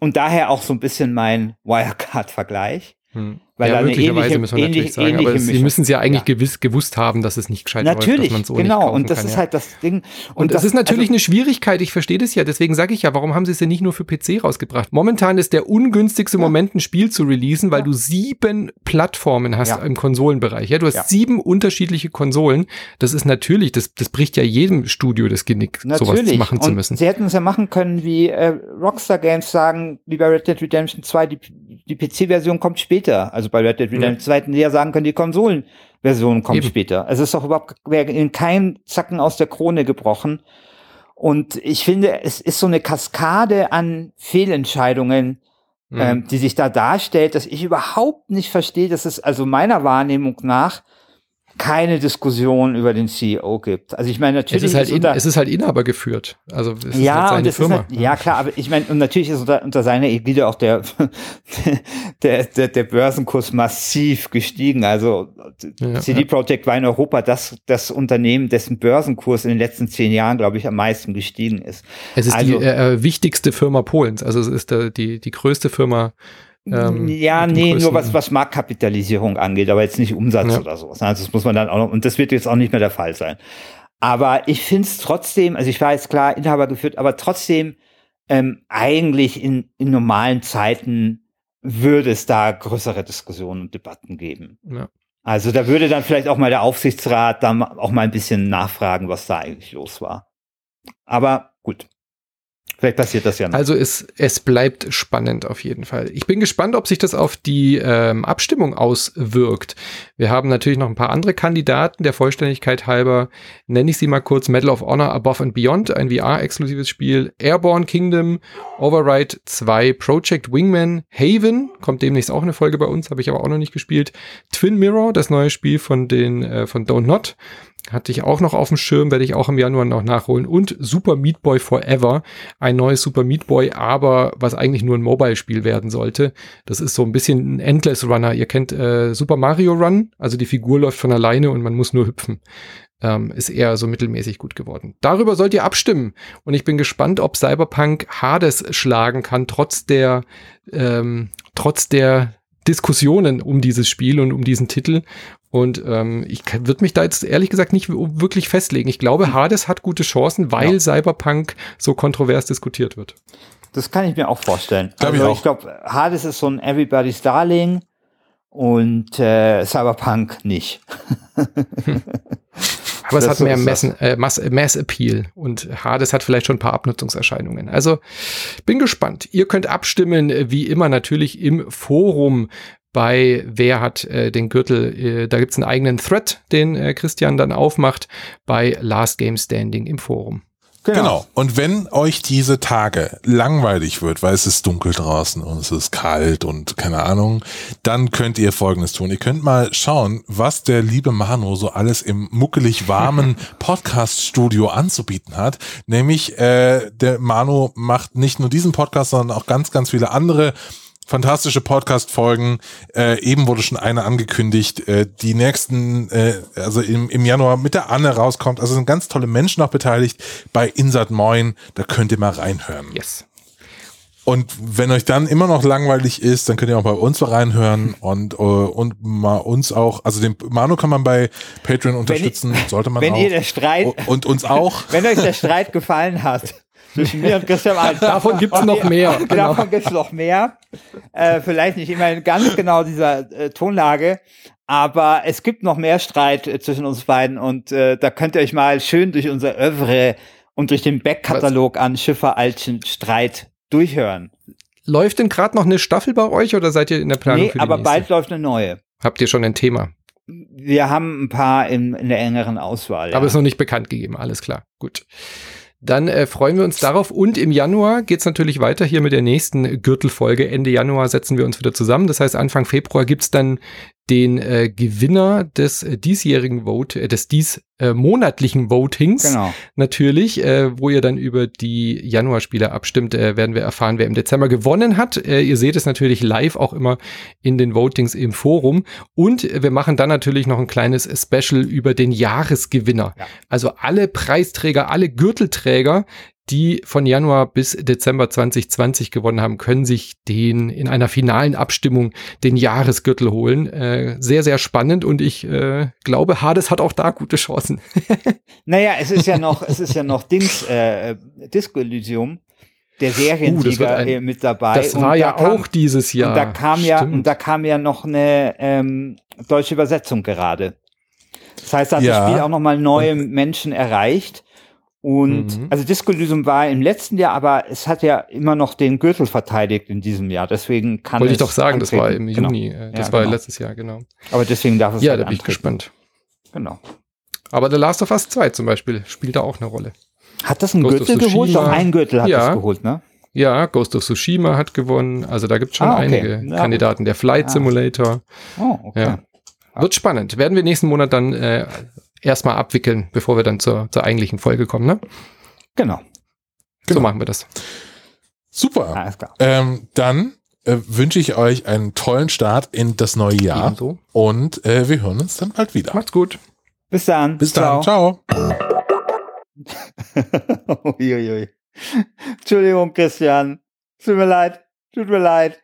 Speaker 1: Und daher auch so ein bisschen mein Wirecard-Vergleich. Hm.
Speaker 3: Weil ja, möglicherweise ähnliche, müssen wir natürlich sagen, aber Sie müssen es ja eigentlich ja. gewiss gewusst haben, dass es nicht gescheit
Speaker 1: natürlich, läuft, so genau, und das kann, ist ja. halt das Ding.
Speaker 3: Und, und das, das, ist natürlich also, eine Schwierigkeit, ich verstehe das ja, deswegen sage ich ja, warum haben Sie es denn nicht nur für PC rausgebracht? Momentan ist der ungünstigste Moment, ein Spiel zu releasen, weil du sieben Plattformen hast im Konsolenbereich. Ja, du hast sieben unterschiedliche Konsolen. Das ist natürlich, das, das bricht ja jedem Studio das Genick, natürlich. sowas machen zu müssen.
Speaker 1: Sie hätten es ja machen können, wie äh, Rockstar Games sagen, wie bei Red Dead Redemption 2, die, die PC-Version kommt später. Also bei Red Dead Redemption ja. 2 ja sagen können, die Konsolenversion kommt Eben. später. Also es ist doch überhaupt in keinem Zacken aus der Krone gebrochen. Und ich finde, es ist so eine Kaskade an Fehlentscheidungen, mhm. ähm, die sich da darstellt, dass ich überhaupt nicht verstehe, dass es also meiner Wahrnehmung nach keine Diskussion über den CEO gibt. Also ich meine natürlich
Speaker 3: es ist halt, ist unter, es ist halt Inhaber geführt. Also es
Speaker 1: ja,
Speaker 3: ist
Speaker 1: halt seine Firma. Halt, ja klar, aber ich meine und natürlich ist unter, unter seiner Ägide auch der, *laughs* der, der der Börsenkurs massiv gestiegen. Also ja, CD ja. Projekt war in Europa das das Unternehmen, dessen Börsenkurs in den letzten zehn Jahren glaube ich am meisten gestiegen ist.
Speaker 3: Es ist also, die äh, wichtigste Firma Polens. Also es ist äh, die die größte Firma
Speaker 1: ähm, ja, nee, nur was, was Marktkapitalisierung angeht, aber jetzt nicht Umsatz ja. oder sowas. Also das muss man dann auch noch, und das wird jetzt auch nicht mehr der Fall sein. Aber ich finde es trotzdem, also ich war jetzt klar Inhaber geführt, aber trotzdem ähm, eigentlich in, in normalen Zeiten würde es da größere Diskussionen und Debatten geben. Ja. Also da würde dann vielleicht auch mal der Aufsichtsrat dann auch mal ein bisschen nachfragen, was da eigentlich los war. Aber gut. Vielleicht passiert das ja
Speaker 3: noch. Also es, es bleibt spannend auf jeden Fall. Ich bin gespannt, ob sich das auf die ähm, Abstimmung auswirkt. Wir haben natürlich noch ein paar andere Kandidaten. Der Vollständigkeit halber nenne ich sie mal kurz. Medal of Honor Above and Beyond, ein VR-exklusives Spiel. Airborne Kingdom, Override 2, Project Wingman, Haven, kommt demnächst auch eine Folge bei uns, habe ich aber auch noch nicht gespielt. Twin Mirror, das neue Spiel von den äh, von Don't Not hatte ich auch noch auf dem Schirm, werde ich auch im Januar noch nachholen. Und Super Meat Boy Forever, ein neues Super Meat Boy, aber was eigentlich nur ein Mobile-Spiel werden sollte. Das ist so ein bisschen ein Endless Runner. Ihr kennt äh, Super Mario Run, also die Figur läuft von alleine und man muss nur hüpfen. Ähm, ist eher so mittelmäßig gut geworden. Darüber sollt ihr abstimmen. Und ich bin gespannt, ob Cyberpunk Hades schlagen kann, trotz der, ähm, trotz der Diskussionen um dieses Spiel und um diesen Titel. Und ähm, ich würde mich da jetzt ehrlich gesagt nicht wirklich festlegen. Ich glaube, Hades hat gute Chancen, weil ja. Cyberpunk so kontrovers diskutiert wird.
Speaker 1: Das kann ich mir auch vorstellen. Glaub also ich, ich glaube, Hades ist so ein Everybody's Darling und äh, Cyberpunk nicht. *laughs*
Speaker 3: Aber es hat mehr Mass, äh, Mass, Mass Appeal und Hades hat vielleicht schon ein paar Abnutzungserscheinungen. Also bin gespannt. Ihr könnt abstimmen, wie immer natürlich im Forum bei Wer hat äh, den Gürtel. Äh, da gibt's einen eigenen Thread, den äh, Christian dann aufmacht bei Last Game Standing im Forum.
Speaker 2: Genau. genau. Und wenn euch diese Tage langweilig wird, weil es ist dunkel draußen und es ist kalt und keine Ahnung, dann könnt ihr Folgendes tun. Ihr könnt mal schauen, was der liebe Manu so alles im muckelig warmen *laughs* Podcast-Studio anzubieten hat. Nämlich, äh, der Manu macht nicht nur diesen Podcast, sondern auch ganz, ganz viele andere fantastische Podcast-Folgen. Äh, eben wurde schon eine angekündigt, äh, die nächsten, äh, also im, im Januar mit der Anne rauskommt. Also sind ganz tolle Menschen auch beteiligt bei Insert Moin. Da könnt ihr mal reinhören.
Speaker 3: Yes.
Speaker 2: Und wenn euch dann immer noch langweilig ist, dann könnt ihr auch bei uns mal reinhören und, uh, und mal uns auch, also den Manu kann man bei Patreon unterstützen,
Speaker 1: wenn,
Speaker 2: sollte man
Speaker 1: wenn
Speaker 2: auch.
Speaker 1: Wenn ihr der Streit
Speaker 2: und uns auch. *laughs*
Speaker 1: wenn euch der Streit gefallen hat, zwischen mir und Christian Alt.
Speaker 3: Davon gibt's noch mehr. *laughs*
Speaker 1: Genau. Davon gibt's noch mehr. Äh, vielleicht nicht immer in ganz genau dieser äh, Tonlage, aber es gibt noch mehr Streit äh, zwischen uns beiden und äh, da könnt ihr euch mal schön durch unser Övre und durch den Backkatalog an Schiffer Altchen Streit durchhören.
Speaker 3: Läuft denn gerade noch eine Staffel bei euch oder seid ihr in der Planung?
Speaker 1: Nee, aber nächste? bald läuft eine neue.
Speaker 3: Habt ihr schon ein Thema?
Speaker 1: Wir haben ein paar in, in der engeren Auswahl.
Speaker 3: Aber ja. ist noch nicht bekannt gegeben, alles klar. Gut. Dann äh, freuen wir uns darauf. Und im Januar geht's natürlich weiter hier mit der nächsten Gürtelfolge. Ende Januar setzen wir uns wieder zusammen. Das heißt, Anfang Februar gibt's dann den äh, Gewinner des äh, diesjährigen Vote, äh, des dies äh, monatlichen Votings. Genau. Natürlich, äh, wo ihr dann über die Januarspiele abstimmt, äh, werden wir erfahren, wer im Dezember gewonnen hat. Äh, ihr seht es natürlich live auch immer in den Votings im Forum. Und wir machen dann natürlich noch ein kleines Special über den Jahresgewinner. Ja. Also alle Preisträger, alle Gürtelträger, die von Januar bis Dezember 2020 gewonnen haben, können sich den in einer finalen Abstimmung den Jahresgürtel holen. Äh, sehr, sehr spannend und ich äh, glaube, Hades hat auch da gute Chancen. *laughs*
Speaker 1: naja, es ist ja noch, *laughs* es ist ja noch Dings, äh, Disco Elysium der Seriensieger uh, ein, mit dabei.
Speaker 3: Das war ja kam, auch dieses Jahr.
Speaker 1: Und da kam Stimmt. ja, und da kam ja noch eine ähm, deutsche Übersetzung gerade. Das heißt, da hat ja. das Spiel auch nochmal neue Menschen erreicht. Und mhm. also Disco Elysium war im letzten Jahr, aber es hat ja immer noch den Gürtel verteidigt in diesem Jahr. Deswegen kann
Speaker 3: Wollte ich doch sagen, antreten. das war im genau. Juni. Äh, das ja, war genau. letztes Jahr, genau.
Speaker 1: Aber deswegen darf es
Speaker 3: Ja, halt da bin ich gespannt.
Speaker 1: Genau.
Speaker 3: Aber The Last of Us 2 zum Beispiel spielt da auch eine Rolle.
Speaker 1: Hat das einen Ghost Gürtel geholt? Doch ein Gürtel hat ja. das geholt, ne?
Speaker 3: Ja, Ghost of Tsushima hat gewonnen. Also da gibt es schon ah, okay. einige ja. Kandidaten. Der Flight Simulator. Oh, okay. Ja. Wird spannend. Werden wir nächsten Monat dann äh, erstmal abwickeln, bevor wir dann zur, zur eigentlichen Folge kommen, ne?
Speaker 1: Genau.
Speaker 3: genau. So machen wir das.
Speaker 2: Super. Alles klar. Ähm, dann äh, wünsche ich euch einen tollen Start in das neue Jahr. Ebenso. Und äh, wir hören uns dann bald wieder.
Speaker 3: Macht's gut.
Speaker 1: Bis dann.
Speaker 2: Bis dann. Ciao.
Speaker 1: Uiuiui. *laughs* Entschuldigung, Christian. Tut mir leid. Tut mir leid.